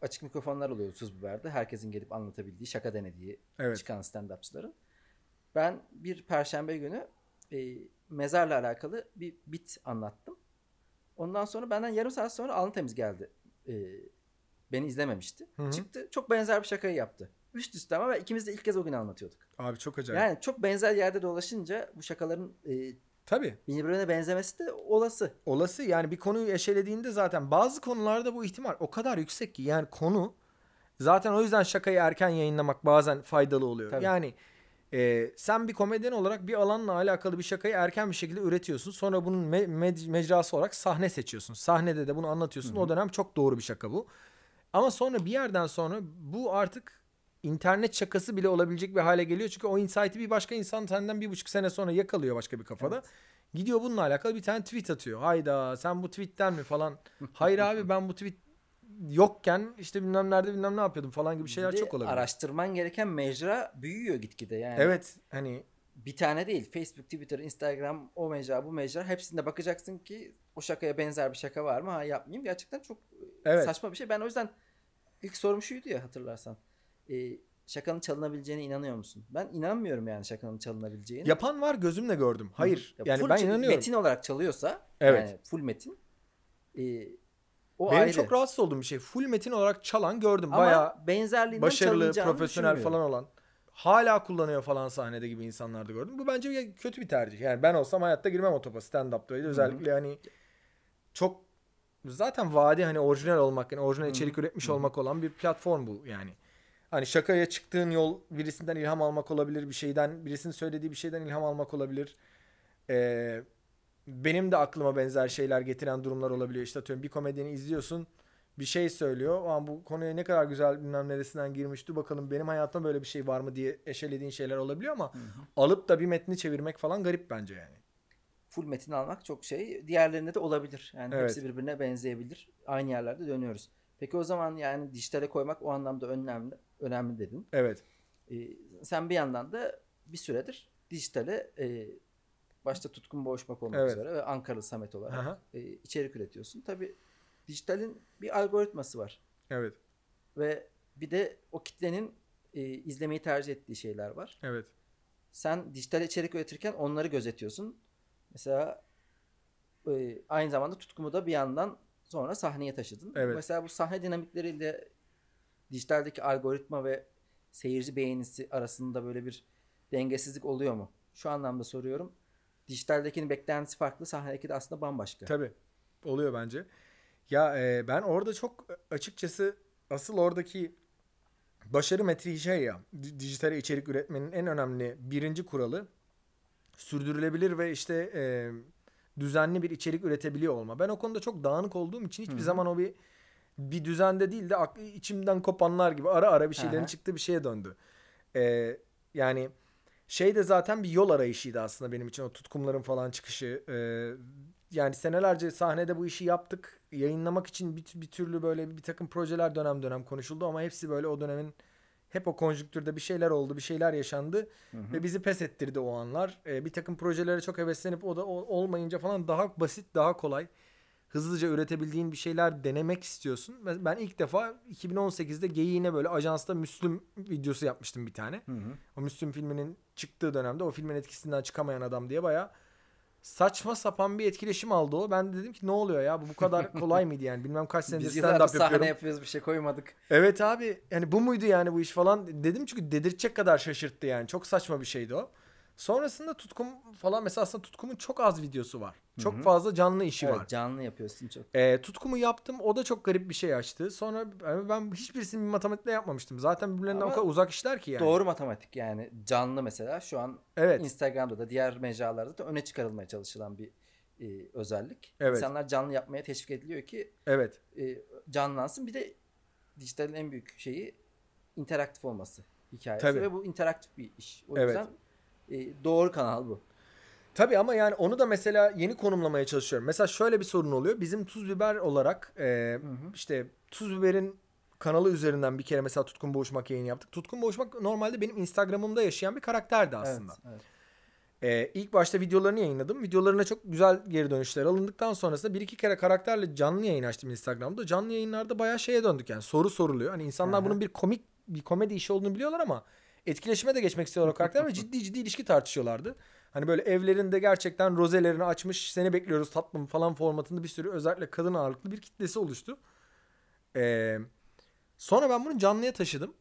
Açık mikrofonlar oluyor Tuz Biber'de. Herkesin gelip anlatabildiği, şaka denediği Evet. çıkan stand-upçıların. Ben bir perşembe günü e, mezarla alakalı bir bit anlattım. Ondan sonra benden yarım saat sonra Alın Temiz geldi. E, beni izlememişti. Hı hı. Çıktı çok benzer bir şakayı yaptı. Üst üste ama ikimiz de ilk kez o gün anlatıyorduk. Abi çok acayip. Yani çok benzer yerde dolaşınca bu şakaların e, Tabii. birbirine benzemesi de olası. Olası yani bir konuyu eşelediğinde zaten bazı konularda bu ihtimal o kadar yüksek ki yani konu zaten o yüzden şakayı erken yayınlamak bazen faydalı oluyor. Tabii. Yani e, sen bir komedyen olarak bir alanla alakalı bir şakayı erken bir şekilde üretiyorsun. Sonra bunun me- mecrası olarak sahne seçiyorsun. Sahnede de bunu anlatıyorsun. Hı hı. O dönem çok doğru bir şaka bu. Ama sonra bir yerden sonra bu artık internet şakası bile olabilecek bir hale geliyor. Çünkü o insight'i bir başka insan senden bir buçuk sene sonra yakalıyor başka bir kafada. Evet. Gidiyor bununla alakalı bir tane tweet atıyor. Hayda sen bu tweetten mi falan. Hayır abi ben bu tweet yokken işte bilmem nerede bilmem ne yapıyordum falan gibi şeyler çok olabilir. Araştırman gereken mecra büyüyor gitgide yani. Evet hani Bir tane değil. Facebook, Twitter, Instagram, o mecra, bu mecra hepsinde bakacaksın ki o şakaya benzer bir şaka var mı? Ha yapmayayım. Gerçekten çok Evet. saçma bir şey. Ben o yüzden ilk sorum şuydu ya hatırlarsan. Ee, şakanın çalınabileceğine inanıyor musun? Ben inanmıyorum yani şakanın çalınabileceğine. yapan var gözümle gördüm. Hayır Ya yani ben inanıyorum. Metin olarak çalıyorsa Evet. yani full metin e, o Benim ayrı. çok rahatsız olduğum bir şey. Full metin olarak çalan gördüm. Ama Bayağı benzerliğinden başarılı, profesyonel falan olan. Hala kullanıyor falan sahnede gibi insanlar da gördüm. Bu bence kötü bir tercih. Yani ben olsam hayatta girmem o topa stand-up'ta. Özellikle hani çok zaten vaadi hani orijinal olmak, yani orijinal içerik üretmiş olmak olan bir platform bu yani. Hani şakaya çıktığın yol birisinden ilham almak olabilir, bir şeyden, birisinin söylediği bir şeyden ilham almak olabilir. Ee, benim de aklıma benzer şeyler getiren durumlar olabiliyor. İşte atıyorum bir komedyeni izliyorsun, bir şey söylüyor. Aa, bu konuya ne kadar güzel bilmem neresinden girmişti bakalım benim hayatımda böyle bir şey var mı diye eşelediğin şeyler olabiliyor ama Hı hı. alıp da bir metni çevirmek falan garip bence yani. Full metin almak çok şey. Diğerlerinde de olabilir. Yani Evet. hepsi birbirine benzeyebilir. Aynı yerlerde dönüyoruz. Peki o zaman yani dijitale koymak o anlamda önemli önemli dedin. Evet. Ee, sen bir yandan da bir süredir dijitale e, başta Tutkun Boğuşmak olmak Evet. üzere ve Ankaralı Samet olarak Aha. e, içerik üretiyorsun. Tabii dijitalin bir algoritması var. Evet. Ve bir de o kitlenin e, izlemeyi tercih ettiği şeyler var. Evet. sen dijital içerik üretirken onları gözetiyorsun. Mesela e, aynı zamanda tutkumu da bir yandan sonra sahneye taşıdın. Evet. Mesela bu sahne dinamikleriyle dijitaldeki algoritma ve seyirci beğenisi arasında böyle bir dengesizlik oluyor mu? Şu anlamda soruyorum. Dijitaldekinin beklentisi farklı, sahnedeki de aslında bambaşka. Tabii. Oluyor bence. Ya e, ben orada çok açıkçası asıl oradaki başarı metriği şey ya. Dijital içerik üretmenin en önemli birinci kuralı sürdürülebilir ve işte e, düzenli bir içerik üretebiliyor olma. Ben o konuda çok dağınık olduğum için hiçbir Hı-hı. zaman o bir bir düzende değil de içimden kopanlar gibi ara ara bir şeylerin Aha. çıktığı bir şeye döndü. Ee, yani şey de zaten bir yol arayışıydı aslında benim için o tutkumların falan çıkışı. Ee, yani senelerce sahnede bu işi yaptık. Yayınlamak için bir, bir türlü böyle bir takım projeler dönem dönem konuşuldu ama hepsi böyle o dönemin hep o konjüktürde bir şeyler oldu, bir şeyler yaşandı hı hı. ve bizi pes ettirdi o anlar. Ee, bir takım projelere çok heveslenip o da o, olmayınca falan daha basit, daha kolay, hızlıca üretebildiğin bir şeyler denemek istiyorsun. Ben ilk defa 2018'de geyiğine böyle ajansta Müslüm videosu yapmıştım bir tane. Hı hı. O Müslüm filminin çıktığı dönemde o filmin etkisinden çıkamayan adam diye bayağı saçma sapan bir etkileşim aldı o. Ben de dedim ki ne oluyor ya bu bu kadar kolay mıydı yani bilmem kaç senedir stand up yapıyorum. sahne yapıyoruz bir şey koymadık. Evet abi yani bu muydu yani bu iş falan dedim çünkü dedirtecek kadar şaşırttı yani çok saçma bir şeydi o. Sonrasında Tutkum falan mesela aslında Tutkum'un çok az videosu var. Çok Hı-hı. fazla canlı işi evet, var. canlı yapıyorsun çok. E, tutkumu yaptım. O da çok garip bir şey açtı. Sonra ben hiçbirisini bir matematikle yapmamıştım. Zaten birbirlerinden o kadar uzak işler ki yani. Doğru matematik yani. Canlı mesela şu an evet. Instagram'da da diğer mecralarda da öne çıkarılmaya çalışılan bir e, özellik. Evet. İnsanlar canlı yapmaya teşvik ediliyor ki evet. E, canlansın. Bir de dijitalin en büyük şeyi interaktif olması hikayesi Tabii. ve bu interaktif bir iş. O yüzden evet. e, doğru kanal bu. Tabii ama yani onu da mesela yeni konumlamaya çalışıyorum. Mesela şöyle bir sorun oluyor. Bizim tuz biber olarak e, hı hı. işte tuz biberin kanalı üzerinden bir kere mesela Tutkun Boğuşmak yayını yaptık. Tutkun Boğuşmak normalde benim Instagram'ımda yaşayan bir karakterdi aslında. Evet, evet. Ee, ilk başta videolarını yayınladım. Videolarına çok güzel geri dönüşler alındıktan sonrasında bir iki kere karakterle canlı yayın açtım Instagram'da. Canlı yayınlarda bayağı şeye döndük yani soru soruluyor. Hani insanlar Aha. bunun bir komik bir komedi işi olduğunu biliyorlar ama etkileşime de geçmek istiyorlar o karakter ve ciddi ciddi ilişki tartışıyorlardı. Hani böyle evlerinde gerçekten rozelerini açmış seni bekliyoruz tatlım falan formatında bir sürü özellikle kadın ağırlıklı bir kitlesi oluştu. Ee, sonra ben bunu canlıya taşıdım.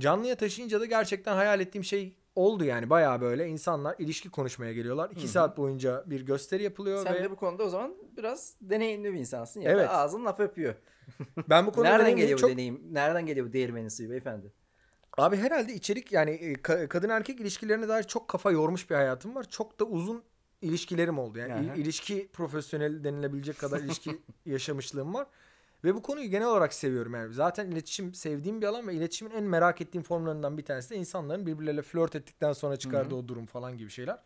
Canlıya taşıyınca da gerçekten hayal ettiğim şey oldu yani baya böyle insanlar ilişki konuşmaya geliyorlar. İki Hı-hı. saat boyunca bir gösteri yapılıyor. Sen ve... de bu konuda o zaman biraz deneyimli bir insansın ya evet. ağzın laf öpüyor. ben bu konuda Nereden geliyor çok... bu deneyim? Nereden geliyor bu değirmenin suyu beyefendi? Abi herhalde içerik yani e, kadın erkek ilişkilerine dair çok kafa yormuş bir hayatım var. Çok da uzun ilişkilerim oldu. Yani Aha. ilişki profesyonel denilebilecek kadar ilişki yaşamışlığım var. Ve bu konuyu genel olarak seviyorum yani. Zaten iletişim sevdiğim bir alan ve iletişimin en merak ettiğim formlarından bir tanesi de insanların birbirleriyle flört ettikten sonra çıkardığı Hı-hı. o durum falan gibi şeyler.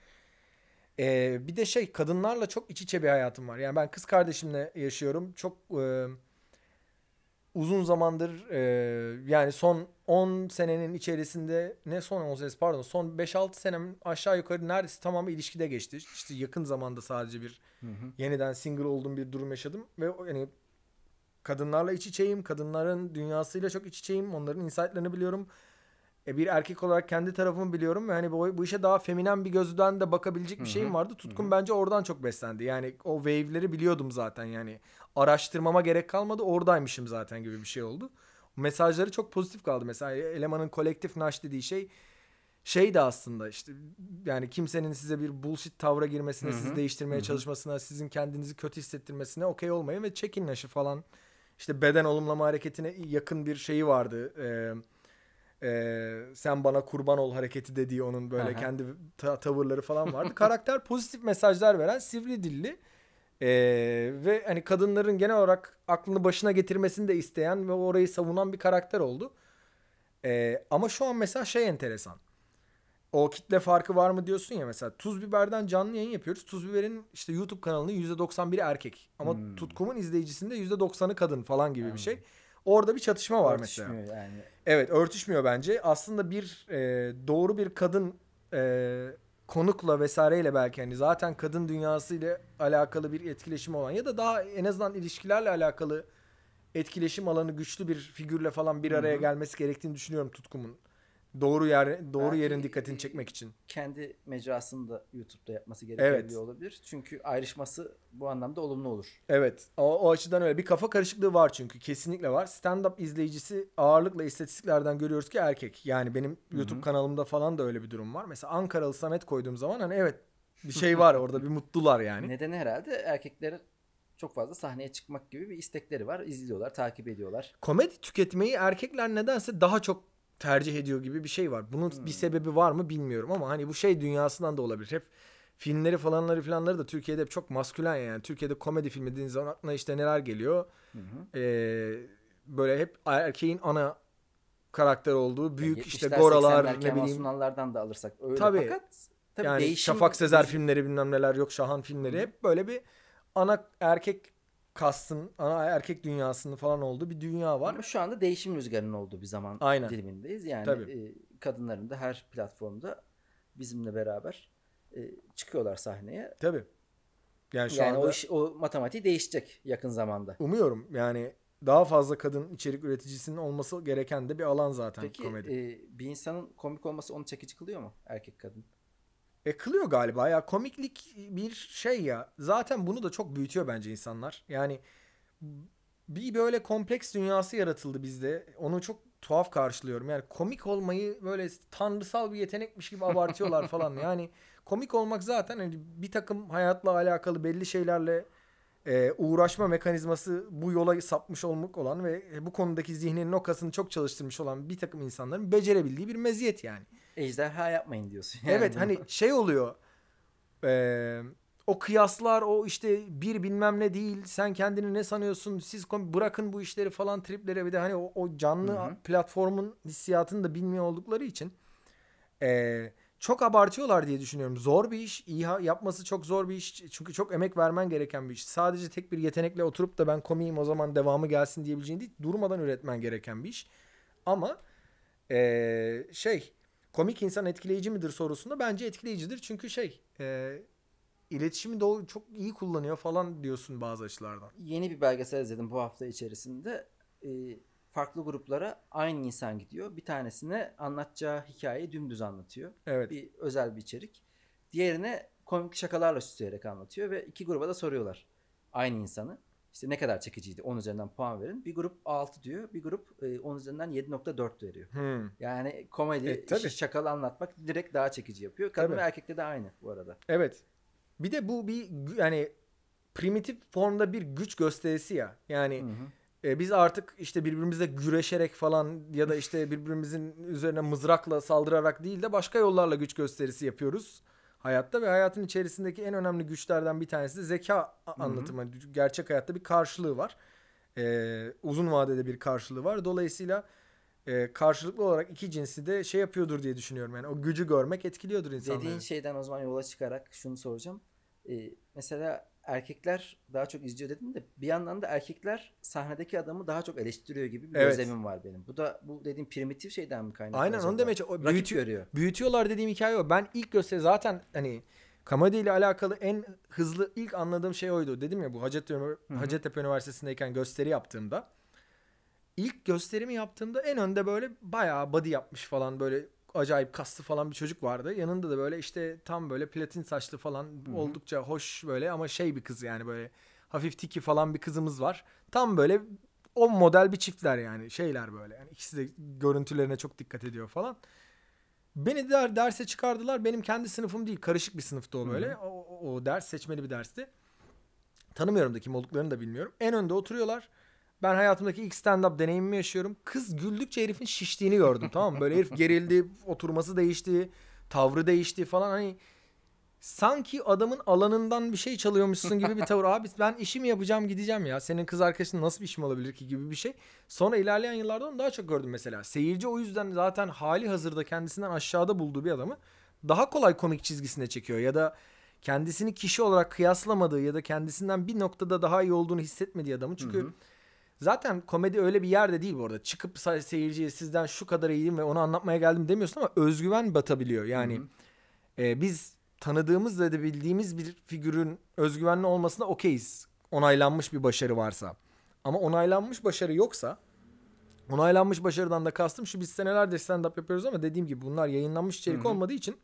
Ee, bir de şey kadınlarla çok iç içe bir hayatım var. Yani ben kız kardeşimle yaşıyorum. Çok e, uzun zamandır e, yani son 10 senenin içerisinde ne son 10 senesi pardon son 5-6 senem aşağı yukarı neredeyse tamamı ilişkide geçti. İşte yakın zamanda sadece bir hı hı. yeniden single olduğum bir durum yaşadım ve yani kadınlarla iç içeyim. Kadınların dünyasıyla çok iç içeyim. Onların insight'larını biliyorum. E, bir erkek olarak kendi tarafımı biliyorum ve hani bu, bu işe daha feminen bir gözden de bakabilecek bir şeyim vardı. Tutkum bence oradan çok beslendi. Yani o wave'leri biliyordum zaten yani araştırmama gerek kalmadı. Oradaymışım zaten gibi bir şey oldu. Mesajları çok pozitif kaldı. Mesela elemanın kolektif naş dediği şey şey de aslında işte yani kimsenin size bir bullshit tavra girmesine, Hı-hı. sizi değiştirmeye Hı-hı. çalışmasına, sizin kendinizi kötü hissettirmesine okey olmayın ve çekin naşı falan. İşte beden olumlama hareketine yakın bir şeyi vardı. Ee, e, sen bana kurban ol hareketi dediği onun böyle Aha. kendi ta- tavırları falan vardı. Karakter pozitif mesajlar veren sivri dilli ee, ve hani kadınların genel olarak aklını başına getirmesini de isteyen ve orayı savunan bir karakter oldu. Ee, ama şu an mesela şey enteresan. O kitle farkı var mı diyorsun ya mesela Tuz Biber'den canlı yayın yapıyoruz. Tuz Biber'in işte YouTube kanalının %91'i erkek. Ama hmm. Tutkum'un izleyicisinde %90'ı kadın falan gibi hmm. bir şey. Orada bir çatışma var örtüşmüyor mesela. yani. Evet örtüşmüyor bence. Aslında bir e, doğru bir kadın e, konukla vesaireyle belki hani zaten kadın dünyası ile alakalı bir etkileşim olan ya da daha en azından ilişkilerle alakalı etkileşim alanı güçlü bir figürle falan bir araya Hı-hı. gelmesi gerektiğini düşünüyorum Tutkum'un. Doğru yer doğru Belki- yerin dikkatini çekmek için. Kendi mecrasını da YouTube'da yapması gereken Evet. olabilir. Çünkü ayrışması bu anlamda olumlu olur. Evet. O, o açıdan öyle. Bir kafa karışıklığı var çünkü. Kesinlikle var. Stand-up izleyicisi ağırlıkla istatistiklerden görüyoruz ki erkek. Yani benim YouTube kanalımda falan da öyle bir durum var. Mesela Ankaralı Samet koyduğum zaman hani evet bir şey var orada bir mutlular yani. Nedeni herhalde erkeklerin çok fazla sahneye çıkmak gibi bir istekleri var. İzliyorlar, takip ediyorlar. Komedi tüketmeyi erkekler nedense daha çok tercih ediyor gibi bir şey var. Bunun bir sebebi var mı bilmiyorum ama hani bu şey dünyasından da olabilir. Hep filmleri falanları filanları da Türkiye'de hep çok maskülen yani. Türkiye'de komedi filmi dediğiniz zaman aklına işte neler geliyor. Ee, böyle hep erkeğin ana karakter olduğu büyük işte 70'ler, goralar 80'ler ne bileyim. Sunal'lardan da alırsak öyle Tabii. fakat tabii yani değişim Şafak Sezer filmleri bilmem neler yok Şahan filmleri Hı. hep böyle bir ana erkek kastın ana erkek dünyasının falan olduğu bir dünya var. Ama şu anda değişim rüzgarının olduğu bir zaman Aynen. dilimindeyiz. Yani Tabii. e, kadınların da her platformda bizimle beraber e, çıkıyorlar sahneye. Tabii. Yani şu yani anda o iş, o matematiği değişecek yakın zamanda. umuyorum yani daha fazla kadın içerik üreticisinin olması gereken de bir alan zaten Peki komedi. e, bir insanın komik olması onu çekici kılıyor mu erkek kadın? E kılıyor galiba ya komiklik bir şey ya. Zaten bunu da çok büyütüyor bence insanlar. Yani bir böyle kompleks dünyası yaratıldı bizde. Onu çok tuhaf karşılıyorum. Yani komik olmayı böyle tanrısal bir yetenekmiş gibi abartıyorlar falan. Yani komik olmak zaten hani bir takım hayatla alakalı belli şeylerle e, uğraşma mekanizması bu yola sapmış olmak olan ve bu konudaki zihninin o kasını çok çalıştırmış olan bir takım insanların becerebildiği bir meziyet yani. Ejderha yapmayın diyorsun. yani Evet hani şey oluyor. eee, o kıyaslar o işte bir bilmem ne değil. Sen kendini ne sanıyorsun? Siz bırakın bu işleri falan tripleri bir de hani o, o canlı Hı hı. platformun hissiyatını da bilmiyor oldukları için eee, çok abartıyorlar diye düşünüyorum. Zor bir iş. iyi yapması çok zor bir iş. Çünkü çok emek vermen gereken bir iş. Sadece tek bir yetenekle oturup da ben komiyim o zaman devamı gelsin diyebileceğin değil. Durmadan üretmen gereken bir iş. Ama eee, şey komik insan etkileyici midir sorusunda bence etkileyicidir. Çünkü şey e, iletişimi doğru çok iyi kullanıyor falan diyorsun bazı açılardan. Yeni bir belgesel izledim bu hafta içerisinde. E, farklı gruplara aynı insan gidiyor. Bir tanesine anlatacağı hikayeyi dümdüz anlatıyor. Evet. bir özel bir içerik. Diğerine komik şakalarla süsleyerek anlatıyor ve iki gruba da soruyorlar aynı insanı. İşte ne kadar çekiciydi 10 üzerinden puan verin. Bir grup 6 diyor. Bir grup e, 10 üzerinden 7.4 veriyor. Hmm. Yani komedi, E, tabii. şakalı anlatmak direkt daha çekici yapıyor. Kadın Tabii. ve erkekte de aynı bu arada. Evet. Bir de bu bir yani primitif formda bir güç gösterisi ya. Yani Hı hı. e, biz artık işte birbirimizle güreşerek falan ya da işte birbirimizin üzerine mızrakla saldırarak değil de başka yollarla güç gösterisi yapıyoruz hayatta ve hayatın içerisindeki en önemli güçlerden bir tanesi de zeka anlatımı. Hani Gerçek hayatta bir karşılığı var. E, uzun vadede bir karşılığı var. Dolayısıyla e, karşılıklı olarak iki cinsi de şey yapıyordur diye düşünüyorum. Yani o gücü görmek etkiliyordur insanları. Dediğin şeyden o zaman yola çıkarak şunu soracağım. E, mesela erkekler daha çok izliyor dedim de bir yandan da erkekler sahnedeki adamı daha çok eleştiriyor gibi bir Evet. gözlemim var benim. Bu da bu dediğim primitif şeyden mi kaynaklı? Aynen onu demeye Rakip büyütü- görüyor. büyütüyorlar dediğim hikaye o. Ben ilk gösteri zaten hani komediyle alakalı en hızlı ilk anladığım şey oydu. Dedim ya bu Hacettepe. Hacettepe Üniversitesi'ndeyken gösteri yaptığımda ilk gösterimi yaptığımda en önde böyle bayağı body yapmış falan böyle acayip kaslı falan bir çocuk vardı. Yanında da böyle işte tam böyle platin saçlı falan hı. oldukça hoş böyle ama şey bir kız yani böyle hafif tiki falan bir kızımız var. Tam böyle o model bir çiftler yani şeyler böyle. Yani ikisi de görüntülerine çok dikkat ediyor falan. Beni der, derse çıkardılar. Benim kendi sınıfım değil. Karışık bir sınıftı o böyle. O, o, o ders seçmeli bir dersti. Tanımıyorum da kim olduklarını da bilmiyorum. En önde oturuyorlar. Ben hayatımdaki ilk stand-up deneyimimi yaşıyorum. Kız güldükçe herifin şiştiğini gördüm tamam mı? Böyle herif gerildi, oturması değişti, tavrı değişti falan. Hani sanki adamın alanından bir şey çalıyormuşsun gibi bir tavır. Abi ben işimi yapacağım gideceğim ya. Senin kız arkadaşın nasıl bir işim olabilir ki gibi bir şey. Sonra ilerleyen yıllarda onu daha çok gördüm mesela. Seyirci o yüzden zaten hali hazırda kendisinden aşağıda bulduğu bir adamı daha kolay komik çizgisine çekiyor. Ya da kendisini kişi olarak kıyaslamadığı ya da kendisinden bir noktada daha iyi olduğunu hissetmediği adamı. Çünkü Hı hı. Zaten komedi öyle bir yerde değil bu arada. Çıkıp say- seyirciye sizden şu kadar iyiyim ve onu anlatmaya geldim demiyorsun ama özgüven batabiliyor. Yani e, biz tanıdığımız ve de bildiğimiz bir figürün özgüvenli olmasına okeyiz. Onaylanmış bir başarı varsa. Ama onaylanmış başarı yoksa Onaylanmış başarıdan da kastım şu biz senelerdir stand-up yapıyoruz ama dediğim gibi bunlar yayınlanmış içerik Hı hı. olmadığı için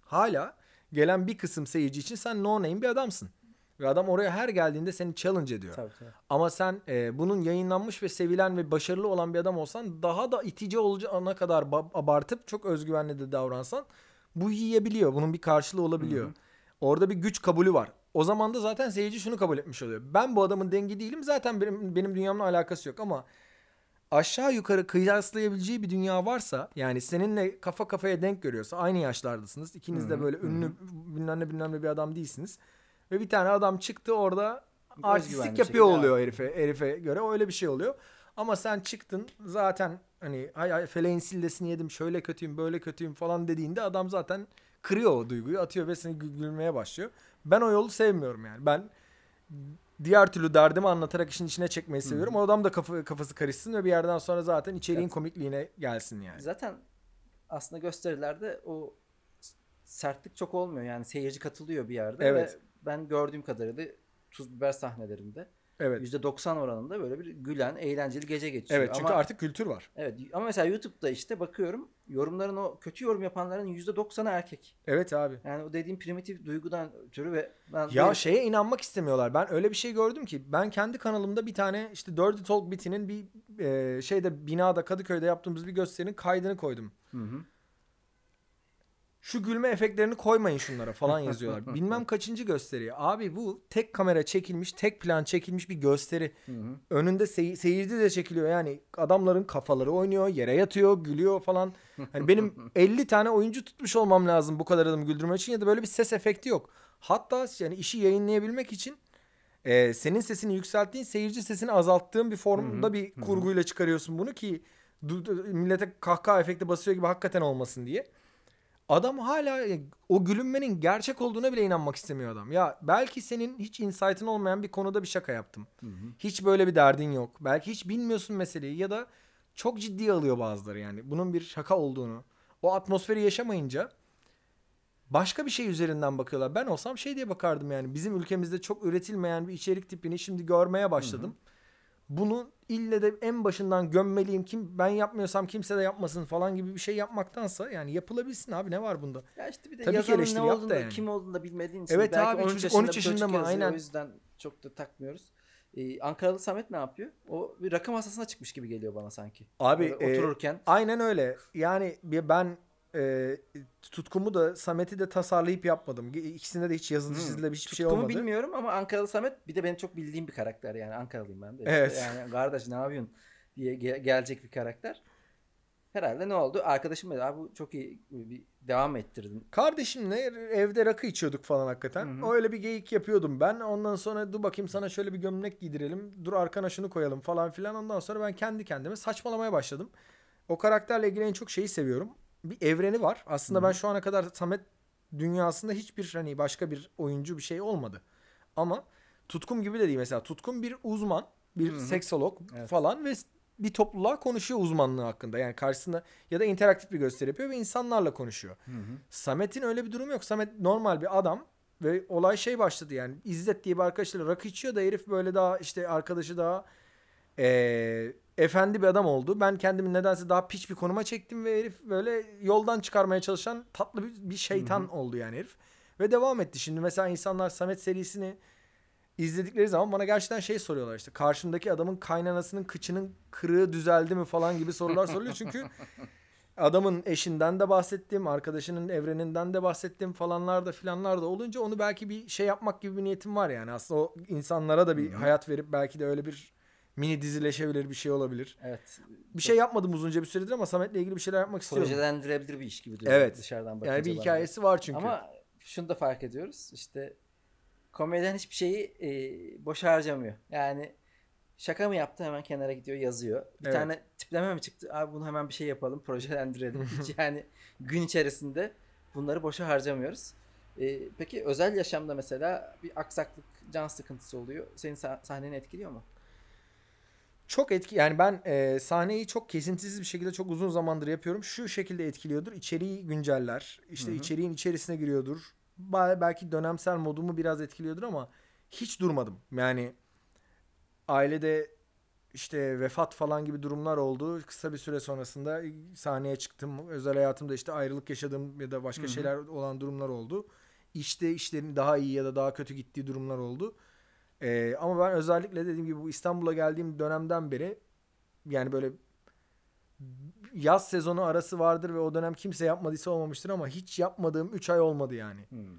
hala gelen bir kısım seyirci için sen no name bir adamsın. Ve adam oraya her geldiğinde seni challenge ediyor. Tabii tabii. Ama sen e, bunun yayınlanmış ve sevilen ve başarılı olan bir adam olsan daha da itici olacağına kadar ba- abartıp çok özgüvenli de davransan bu yiyebiliyor. Bunun bir karşılığı olabiliyor. Hı hı. Orada bir güç kabulü var. O zaman da zaten seyirci şunu kabul etmiş oluyor. Ben bu adamın dengi değilim. Zaten benim, benim dünyamla alakası yok ama aşağı yukarı kıyaslayabileceği bir dünya varsa yani seninle kafa kafaya denk görüyorsa aynı yaşlardasınız. İkiniz de böyle ünlü bilmem ne bilmem ne bir adam değilsiniz. Ve bir tane adam çıktı orada bir yapıyor şekilde oluyor herife, herife göre öyle bir şey oluyor. Ama sen çıktın zaten hani hay hay feleğin sillesini yedim şöyle kötüyüm böyle kötüyüm falan dediğinde adam zaten kırıyor o duyguyu atıyor ve seni gü- gülmeye başlıyor. Ben o yolu sevmiyorum yani. Ben diğer türlü derdimi anlatarak işin içine çekmeyi seviyorum. O adam da kafa, kafası karışsın ve bir yerden sonra zaten içeriğin Evet. komikliğine gelsin yani. Zaten aslında gösterilerde o sertlik çok olmuyor. Yani seyirci katılıyor bir yerde. Evet. Ve ben gördüğüm kadarıyla tuz biber sahnelerinde Evet. %90 oranında böyle bir gülen, eğlenceli gece geçiyor. Evet çünkü ama, artık kültür var. Evet ama mesela YouTube'da işte bakıyorum yorumların o kötü yorum yapanların %90'ı erkek. Evet abi. Yani o dediğim primitif duygudan ötürü ve ben Ya böyle- şeye inanmak istemiyorlar. Ben öyle bir şey gördüm ki ben kendi kanalımda bir tane işte Dirty Talk bitinin bir e, şeyde binada Kadıköy'de yaptığımız bir gösterinin kaydını koydum. Hı hı. Şu gülme efektlerini koymayın şunlara falan yazıyorlar. Bilmem kaçıncı gösteri. Abi bu tek kamera çekilmiş, tek plan çekilmiş bir gösteri. Hı hı. Önünde sey- seyirci de çekiliyor. Yani adamların kafaları oynuyor, yere yatıyor, gülüyor falan. Hani benim 50 tane oyuncu tutmuş olmam lazım bu kadar adamı güldürmek için ya da böyle bir ses efekti yok. Hatta yani işi yayınlayabilmek için e, senin sesini yükselttiğin, seyirci sesini azalttığın bir formda bir kurguyla çıkarıyorsun bunu ki millete kahkaha efekti basıyor gibi hakikaten olmasın diye. Adam hala o gülünmenin gerçek olduğuna bile inanmak istemiyor adam. Ya belki senin hiç insight'ın olmayan bir konuda bir şaka yaptım. Hı hı. Hiç böyle bir derdin yok. Belki hiç bilmiyorsun meseleyi ya da çok ciddiye alıyor bazıları yani. Bunun bir şaka olduğunu. O atmosferi yaşamayınca başka bir şey üzerinden bakıyorlar. Ben olsam şey diye bakardım yani. Bizim ülkemizde çok üretilmeyen bir içerik tipini şimdi görmeye başladım. Bunu ille de en başından gömmeliyim. Kim ben yapmıyorsam kimse de yapmasın falan gibi bir şey yapmaktansa yani yapılabilsin abi ne var bunda? Ya işte bir de Tabii ki yazanın ne olduğunu da, yani. kim olduğunu da bilmediğin için. Evet belki abi, 13 çocuk yaşında 13 bir yaşında mı? Aynen. O yüzden çok da takmıyoruz. Ee, Ankaralı Samet ne yapıyor? O bir rakı masasına çıkmış gibi geliyor bana sanki. Abi e, otururken. Aynen öyle. Yani bir- ben e, tutkumu da Samet'i de tasarlayıp yapmadım. İkisinde de hiç yazılı Hmm. çizili hiçbir şey Tutkumu olmadı. bilmiyorum ama Ankaralı Samet bir de benim çok bildiğim bir karakter yani Ankaralıyım ben de. İşte Evet. Yani kardeş ne yapıyorsun diye ge- gelecek bir karakter. Herhalde ne oldu? Arkadaşım dedi abi bu çok iyi bir devam ettirdin. Kardeşimle evde rakı içiyorduk falan hakikaten. Hı hı. Öyle bir geyik yapıyordum ben. Ondan sonra dur bakayım sana şöyle bir gömlek giydirelim. Dur arkana şunu koyalım falan filan. Ondan sonra ben kendi kendime saçmalamaya başladım. O karakterle ilgili en çok şeyi seviyorum. Bir evreni var. Aslında Hı hı. ben şu ana kadar Samet dünyasında hiçbir hani başka bir oyuncu bir şey olmadı. Ama Tutkum gibi de değil mesela. Tutkum bir uzman, bir Hı hı. seksolog Evet. falan ve bir topluluğa konuşuyor uzmanlığı hakkında. Yani karşısında ya da interaktif bir gösteri yapıyor ve insanlarla konuşuyor. Samet'in öyle bir durumu yok. Samet normal bir adam ve olay şey başladı yani. İzzet diye bir arkadaşıyla rakı içiyor da herif böyle daha işte arkadaşı daha eee, efendi bir adam oldu. Ben kendimi nedense daha piç bir konuma çektim ve herif böyle yoldan çıkarmaya çalışan tatlı bir, bir şeytan oldu yani herif. Ve devam etti. Şimdi mesela insanlar Samet serisini izledikleri zaman bana gerçekten şey soruyorlar işte karşımdaki adamın kaynanasının kıçının kırığı düzeldi mi falan gibi sorular soruluyor çünkü adamın eşinden de bahsettim, arkadaşının evreninden de bahsettim falanlar da filanlar da olunca onu belki bir şey yapmak gibi bir niyetim var yani. Aslında o insanlara da bir hayat verip belki de öyle bir mini dizileşebilir bir şey olabilir. Evet. Bir şey yapmadım uzunca bir süredir ama Samet'le ilgili bir şeyler yapmak istiyorum. Projelendirebilir bir iş gibi duruyor Evet. dışarıdan bakınca. Yani bir bana. hikayesi var çünkü. Ama şunu da fark ediyoruz. İşte komedyen hiçbir şeyi e, boşa harcamıyor. Yani şaka mı yaptı hemen kenara gidiyor yazıyor. Bir Evet. tane tipleme mi çıktı? Abi bunu hemen bir şey yapalım projelendirelim. Yani gün içerisinde bunları boşa harcamıyoruz. E, peki özel yaşamda mesela bir aksaklık, can sıkıntısı oluyor. Senin sah- sahneni etkiliyor mu? Çok etki yani ben e, sahneyi çok kesintisiz bir şekilde çok uzun zamandır yapıyorum. Şu şekilde etkiliyordur. İçeriği günceller. İşte Hı hı. içeriğin içerisine giriyordur. Belki dönemsel modumu biraz etkiliyordur ama hiç durmadım. Yani ailede işte vefat falan gibi durumlar oldu. Kısa bir süre sonrasında sahneye çıktım. Özel hayatımda işte ayrılık yaşadığım ya da başka Hı hı. şeyler olan durumlar oldu. İşte işlerin daha iyi ya da daha kötü gittiği durumlar oldu. Ee, ama ben özellikle dediğim gibi bu İstanbul'a geldiğim dönemden beri yani böyle yaz sezonu arası vardır ve o dönem kimse yapmadıysa olmamıştır ama hiç yapmadığım 3 ay olmadı yani. Hmm.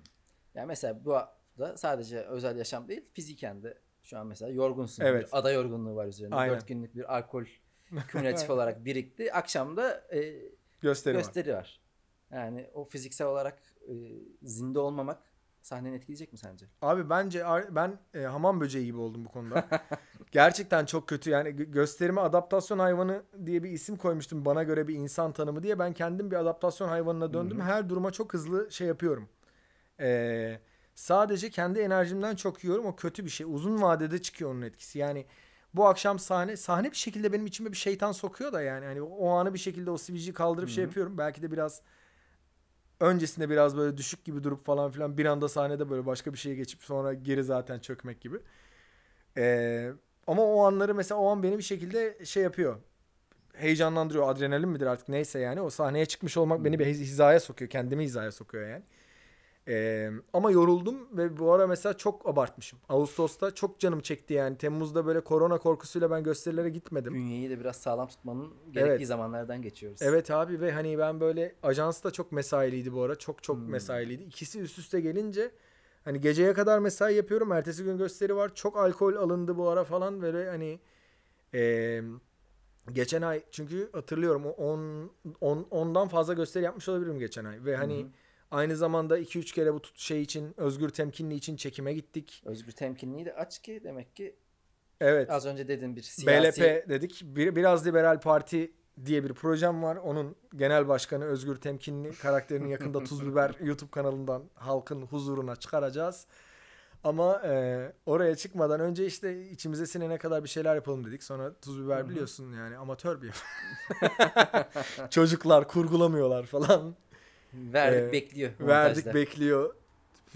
Yani mesela bu hafta sadece özel yaşam değil fiziken de şu an mesela yorgunsun. Evet. Bir ada yorgunluğu var üzerinde. Aynen. 4 günlük bir alkol kümülatif olarak birikti. Akşam da e, Gösteri, var. gösteri var. Yani o fiziksel olarak e, zinde olmamak sahneni etkileyecek mi sence? Abi bence ben e, hamam böceği gibi oldum bu konuda. Gerçekten çok kötü. Yani gö- gösterime adaptasyon hayvanı diye bir isim koymuştum. Bana göre bir insan tanımı diye. Ben kendim bir adaptasyon hayvanına döndüm. Her duruma çok hızlı şey yapıyorum. Ee, sadece kendi enerjimden çok yiyorum. O kötü bir şey. Uzun vadede çıkıyor onun etkisi. Yani bu akşam sahne sahne bir şekilde benim içime bir şeytan sokuyor da yani hani o anı bir şekilde o sivilceyi kaldırıp şey Hı hı. yapıyorum. Belki de biraz öncesinde biraz böyle düşük gibi durup falan filan bir anda sahnede böyle başka bir şeye geçip sonra geri zaten çökmek gibi. Ee, ama o anları mesela o an beni bir şekilde şey yapıyor. Heyecanlandırıyor. Adrenalin midir artık neyse yani. O sahneye çıkmış olmak beni bir hiz- hizaya sokuyor. Kendimi hizaya sokuyor yani. Ee, ama yoruldum ve bu ara mesela çok abartmışım. Ağustos'ta çok canım çekti yani. Temmuz'da böyle korona korkusuyla ben gösterilere gitmedim. Bünyeyi de biraz sağlam tutmanın gerektiği Evet. zamanlardan geçiyoruz. Evet abi ve hani ben böyle ajans da çok mesailiydi bu ara. Çok çok Hmm. mesailiydi. İkisi üst üste gelince hani geceye kadar mesai yapıyorum. Ertesi gün gösteri var. Çok alkol alındı bu ara falan böyle hani eee, geçen ay çünkü hatırlıyorum o 10 10 ondan fazla gösteri yapmış olabilirim geçen ay ve hani hı. Aynı zamanda 2-3 kere bu şey için Özgür Temkinli için çekime gittik. Özgür temkinliği de aç ki demek ki Evet. az önce dedin bir siyasi BLP dedik. Bir, biraz Liberal Parti diye bir projem var. Onun genel başkanı Özgür Temkinli karakterini yakında Tuz Biber YouTube kanalından halkın huzuruna çıkaracağız. Ama e, oraya çıkmadan önce işte içimize sinene kadar bir şeyler yapalım dedik. Sonra Tuz Biber biliyorsun yani amatör bir Çocuklar kurgulamıyorlar falan. Verdik Ee, bekliyor. Verdik montajda. bekliyor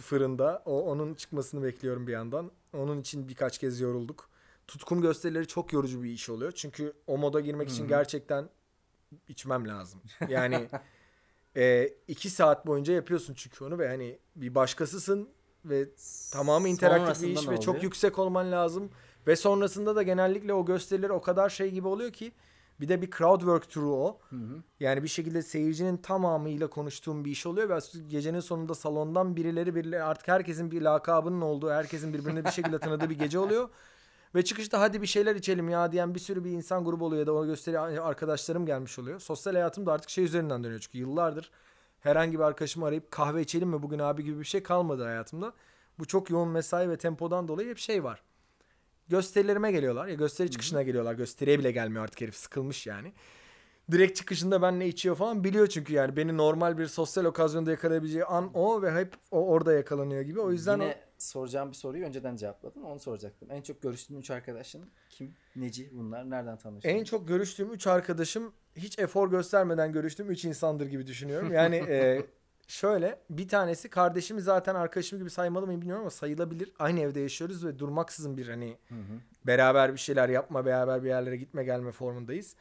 fırında. O onun çıkmasını bekliyorum bir yandan. Onun için birkaç kez yorulduk. Tutkum gösterileri çok yorucu bir iş oluyor. Çünkü o moda girmek Hı için gerçekten içmem lazım. Yani e, iki saat boyunca yapıyorsun çünkü onu ve hani bir başkasısın ve tamamı interaktif bir iş ve çok yüksek olman lazım. Ve sonrasında da genellikle o gösteriler o kadar şey gibi oluyor ki bir de bir crowd work turu o. Hı hı. Yani bir şekilde seyircinin tamamıyla konuştuğum bir iş oluyor ve gecenin sonunda salondan birileri birileri artık herkesin bir lakabının olduğu, herkesin birbirini bir şekilde tanıdığı bir gece oluyor. Ve çıkışta hadi bir şeyler içelim ya diyen bir sürü bir insan grubu oluyor ya da o gösteri arkadaşlarım gelmiş oluyor. Sosyal hayatım da artık şey üzerinden dönüyor çünkü yıllardır herhangi bir arkadaşımı arayıp kahve içelim mi bugün abi gibi bir şey kalmadı hayatımda. Bu çok yoğun mesai ve tempodan dolayı hep şey var. Gösterilerime geliyorlar ya gösteri çıkışına geliyorlar. Gösteriye bile gelmiyor artık herif sıkılmış yani. Direkt çıkışında ben ne içiyor falan biliyor çünkü yani beni normal bir sosyal okazyonda yakalayabileceği an o ve hep o orada yakalanıyor gibi. O yüzden Yine soracağım bir soruyu önceden cevapladın. Onu soracaktım. En çok görüştüğün üç arkadaşın kim? Neci bunlar? Nereden tanıştın? En çok görüştüğüm 3 arkadaşım hiç efor göstermeden görüştüğüm 3 insandır gibi düşünüyorum. Yani e, şöyle bir tanesi kardeşimi zaten arkadaşım gibi saymalı mıyım bilmiyorum ama sayılabilir. Aynı evde yaşıyoruz ve durmaksızın bir hani Hı hı. beraber bir şeyler yapma, beraber bir yerlere gitme gelme formundayız.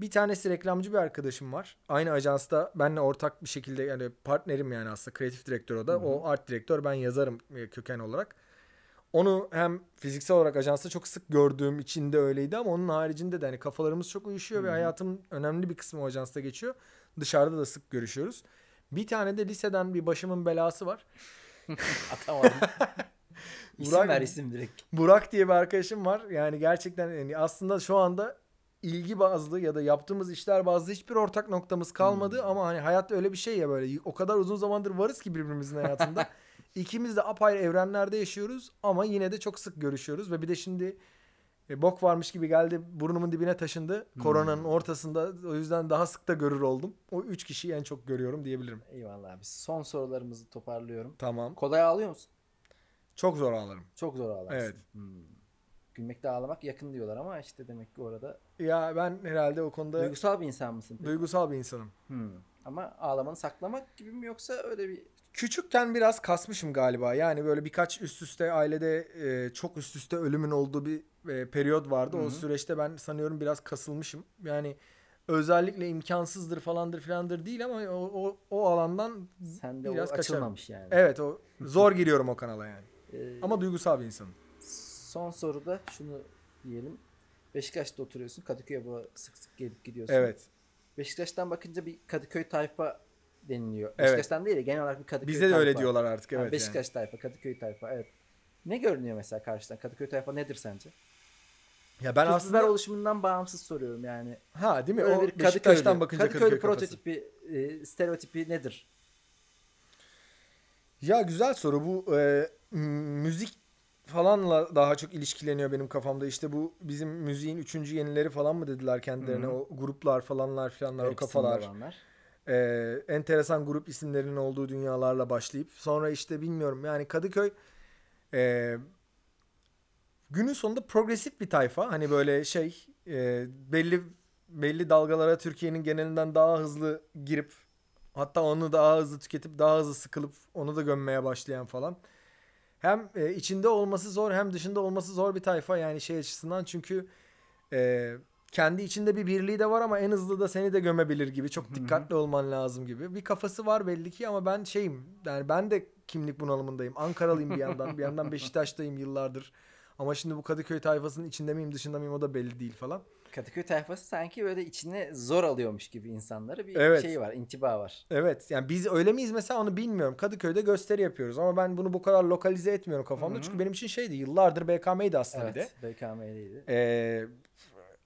Bir tanesi reklamcı bir arkadaşım var. Aynı ajansta benle ortak bir şekilde yani partnerim yani aslında kreatif direktör o da. Hı hı. O art direktör ben yazarım e, köken olarak. Onu hem fiziksel olarak ajansta çok sık gördüğüm için de öyleydi ama onun haricinde de hani kafalarımız çok uyuşuyor ve Hı hı. hayatım önemli bir kısmı o ajansta geçiyor. Dışarıda da sık görüşüyoruz. Bir tane de liseden bir başımın belası var. Atamadım. isim Burak- ver isim direkt. Burak diye bir arkadaşım var. Yani gerçekten yani aslında şu anda ilgi bazlı ya da yaptığımız işler bazlı hiçbir ortak noktamız kalmadı Hmm. ama hani hayat öyle bir şey ya böyle o kadar uzun zamandır varız ki birbirimizin hayatında. İkimiz de apayrı evrenlerde yaşıyoruz ama yine de çok sık görüşüyoruz ve bir de şimdi e, bok varmış gibi geldi burnumun dibine taşındı. Hmm. Koronanın ortasında o yüzden daha sık da görür oldum. O üç kişiyi en çok görüyorum diyebilirim. Eyvallah abi. Son sorularımızı toparlıyorum. Tamam. Kolay ağlıyor musun? Çok zor ağlarım. Çok zor ağlarsın. Evet. Hmm. Gülmekle ağlamak yakın diyorlar ama işte demek ki orada Ya ben herhalde o konuda duygusal bir insan mısın? peki? duygusal bir insanım. Hmm. Ama ağlamanı saklamak gibi mi yoksa öyle bir Küçükken biraz kasmışım galiba. Yani böyle birkaç üst üste ailede e, çok üst üste ölümün olduğu bir e, periyot vardı. Hı O süreçte ben sanıyorum biraz kasılmışım. Yani özellikle imkansızdır falandır filandır değil ama o, o, o alandan sende o Biraz kaçarım. açılmamış yani. evet o zor giriyorum o kanala yani. Ee, Ama duygusal bir insanım. son soruda şunu diyelim. Beşiktaş'ta oturuyorsun. Kadıköy'e bu sık sık gelip gidiyorsun. Evet. Beşiktaş'tan bakınca bir Kadıköy tayfa deniliyor. Evet. Beşiktaş'tan değil de genel olarak bir Kadıköy Bizde de tayfa. öyle diyorlar artık evet. Beşiktaş tayfa, Kadıköy tayfa. Evet. Ne görünüyor mesela karşıdan? Kadıköy tayfa nedir sence? Yani. Ya ben Kızlar aslında oluşumundan bağımsız soruyorum yani. ha değil mi? Böyle O bir Beşiktaş'tan bakınca Kadıköy kafası. prototipi, e, stereotipi nedir? Ya güzel soru bu e, müzik falanla daha çok ilişkileniyor benim kafamda. İşte bu bizim müziğin üçüncü yenileri falan mı dediler kendilerine. Hı hı. O gruplar falanlar filanlar o kafalar. olanlar. E, enteresan grup isimlerinin olduğu dünyalarla başlayıp sonra işte bilmiyorum yani Kadıköy e, günün sonunda progresif bir tayfa. Hani böyle şey e, belli belli dalgalara Türkiye'nin genelinden daha hızlı girip hatta onu daha hızlı tüketip daha hızlı sıkılıp onu da gömmeye başlayan falan. Hem e, içinde olması zor hem dışında olması zor bir tayfa yani şey açısından çünkü e, kendi içinde bir birliği de var ama en hızlı da seni de gömebilir gibi çok dikkatli olman lazım gibi. Bir kafası var belli ki ama ben şeyim yani ben de kimlik bunalımındayım. Ankaralıyım bir yandan bir yandan Beşiktaş'tayım yıllardır. Ama şimdi bu Kadıköy tayfasının içinde miyim dışında mıyım o da belli değil falan. Kadıköy tayfası sanki böyle içine zor alıyormuş gibi insanları bir Evet. şey var, intiba var. Evet yani biz öyle miyiz mesela onu bilmiyorum. Kadıköy'de gösteri yapıyoruz ama ben bunu bu kadar lokalize etmiyorum kafamda. Hı hı. Çünkü benim için şeydi yıllardır BKM'ydi aslında bir de. Evet, BKM'liydi. Ee,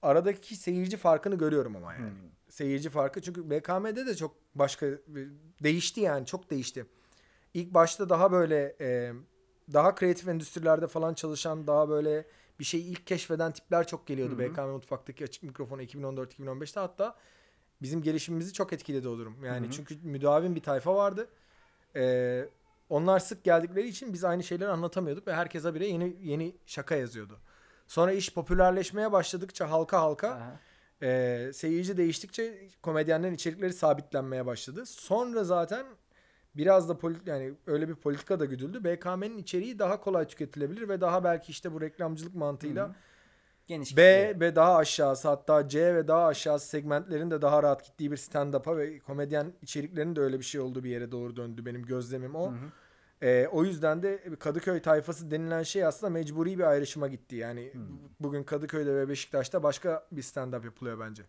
aradaki seyirci farkını görüyorum ama yani. Hmm. Seyirci farkı çünkü BKM'de de çok başka değişti yani çok değişti. İlk başta daha böyle e, daha kreatif endüstrilerde falan çalışan daha böyle bir şeyi ilk keşfeden tipler çok geliyordu. Hı hı. BKM Mutfak'taki açık mikrofonu 2014-2015'te hatta bizim gelişimimizi çok etkiledi o durum. Yani Hı hı. çünkü müdavim bir tayfa vardı. Ee, onlar sık geldikleri için biz aynı şeyleri anlatamıyorduk ve herkes habire yeni yeni şaka yazıyordu. Sonra iş popülerleşmeye başladıkça halka halka Aha. e, seyirci değiştikçe komedyenlerin içerikleri sabitlenmeye başladı. Sonra zaten biraz da polit yani öyle bir politika da güdüldü. BKM'nin içeriği daha kolay tüketilebilir ve daha belki işte bu reklamcılık mantığıyla Hı hı. Geniş B kitle. ve daha aşağısı hatta C ve daha aşağısı segmentlerin de daha rahat gittiği bir stand-up'a ve komedyen içeriklerinin de öyle bir şey olduğu bir yere doğru döndü benim gözlemim o. Hı Ee, o yüzden de Kadıköy tayfası denilen şey aslında mecburi bir ayrışıma gitti. Yani Hmm. bugün Kadıköy'de ve Beşiktaş'ta başka bir stand-up yapılıyor bence.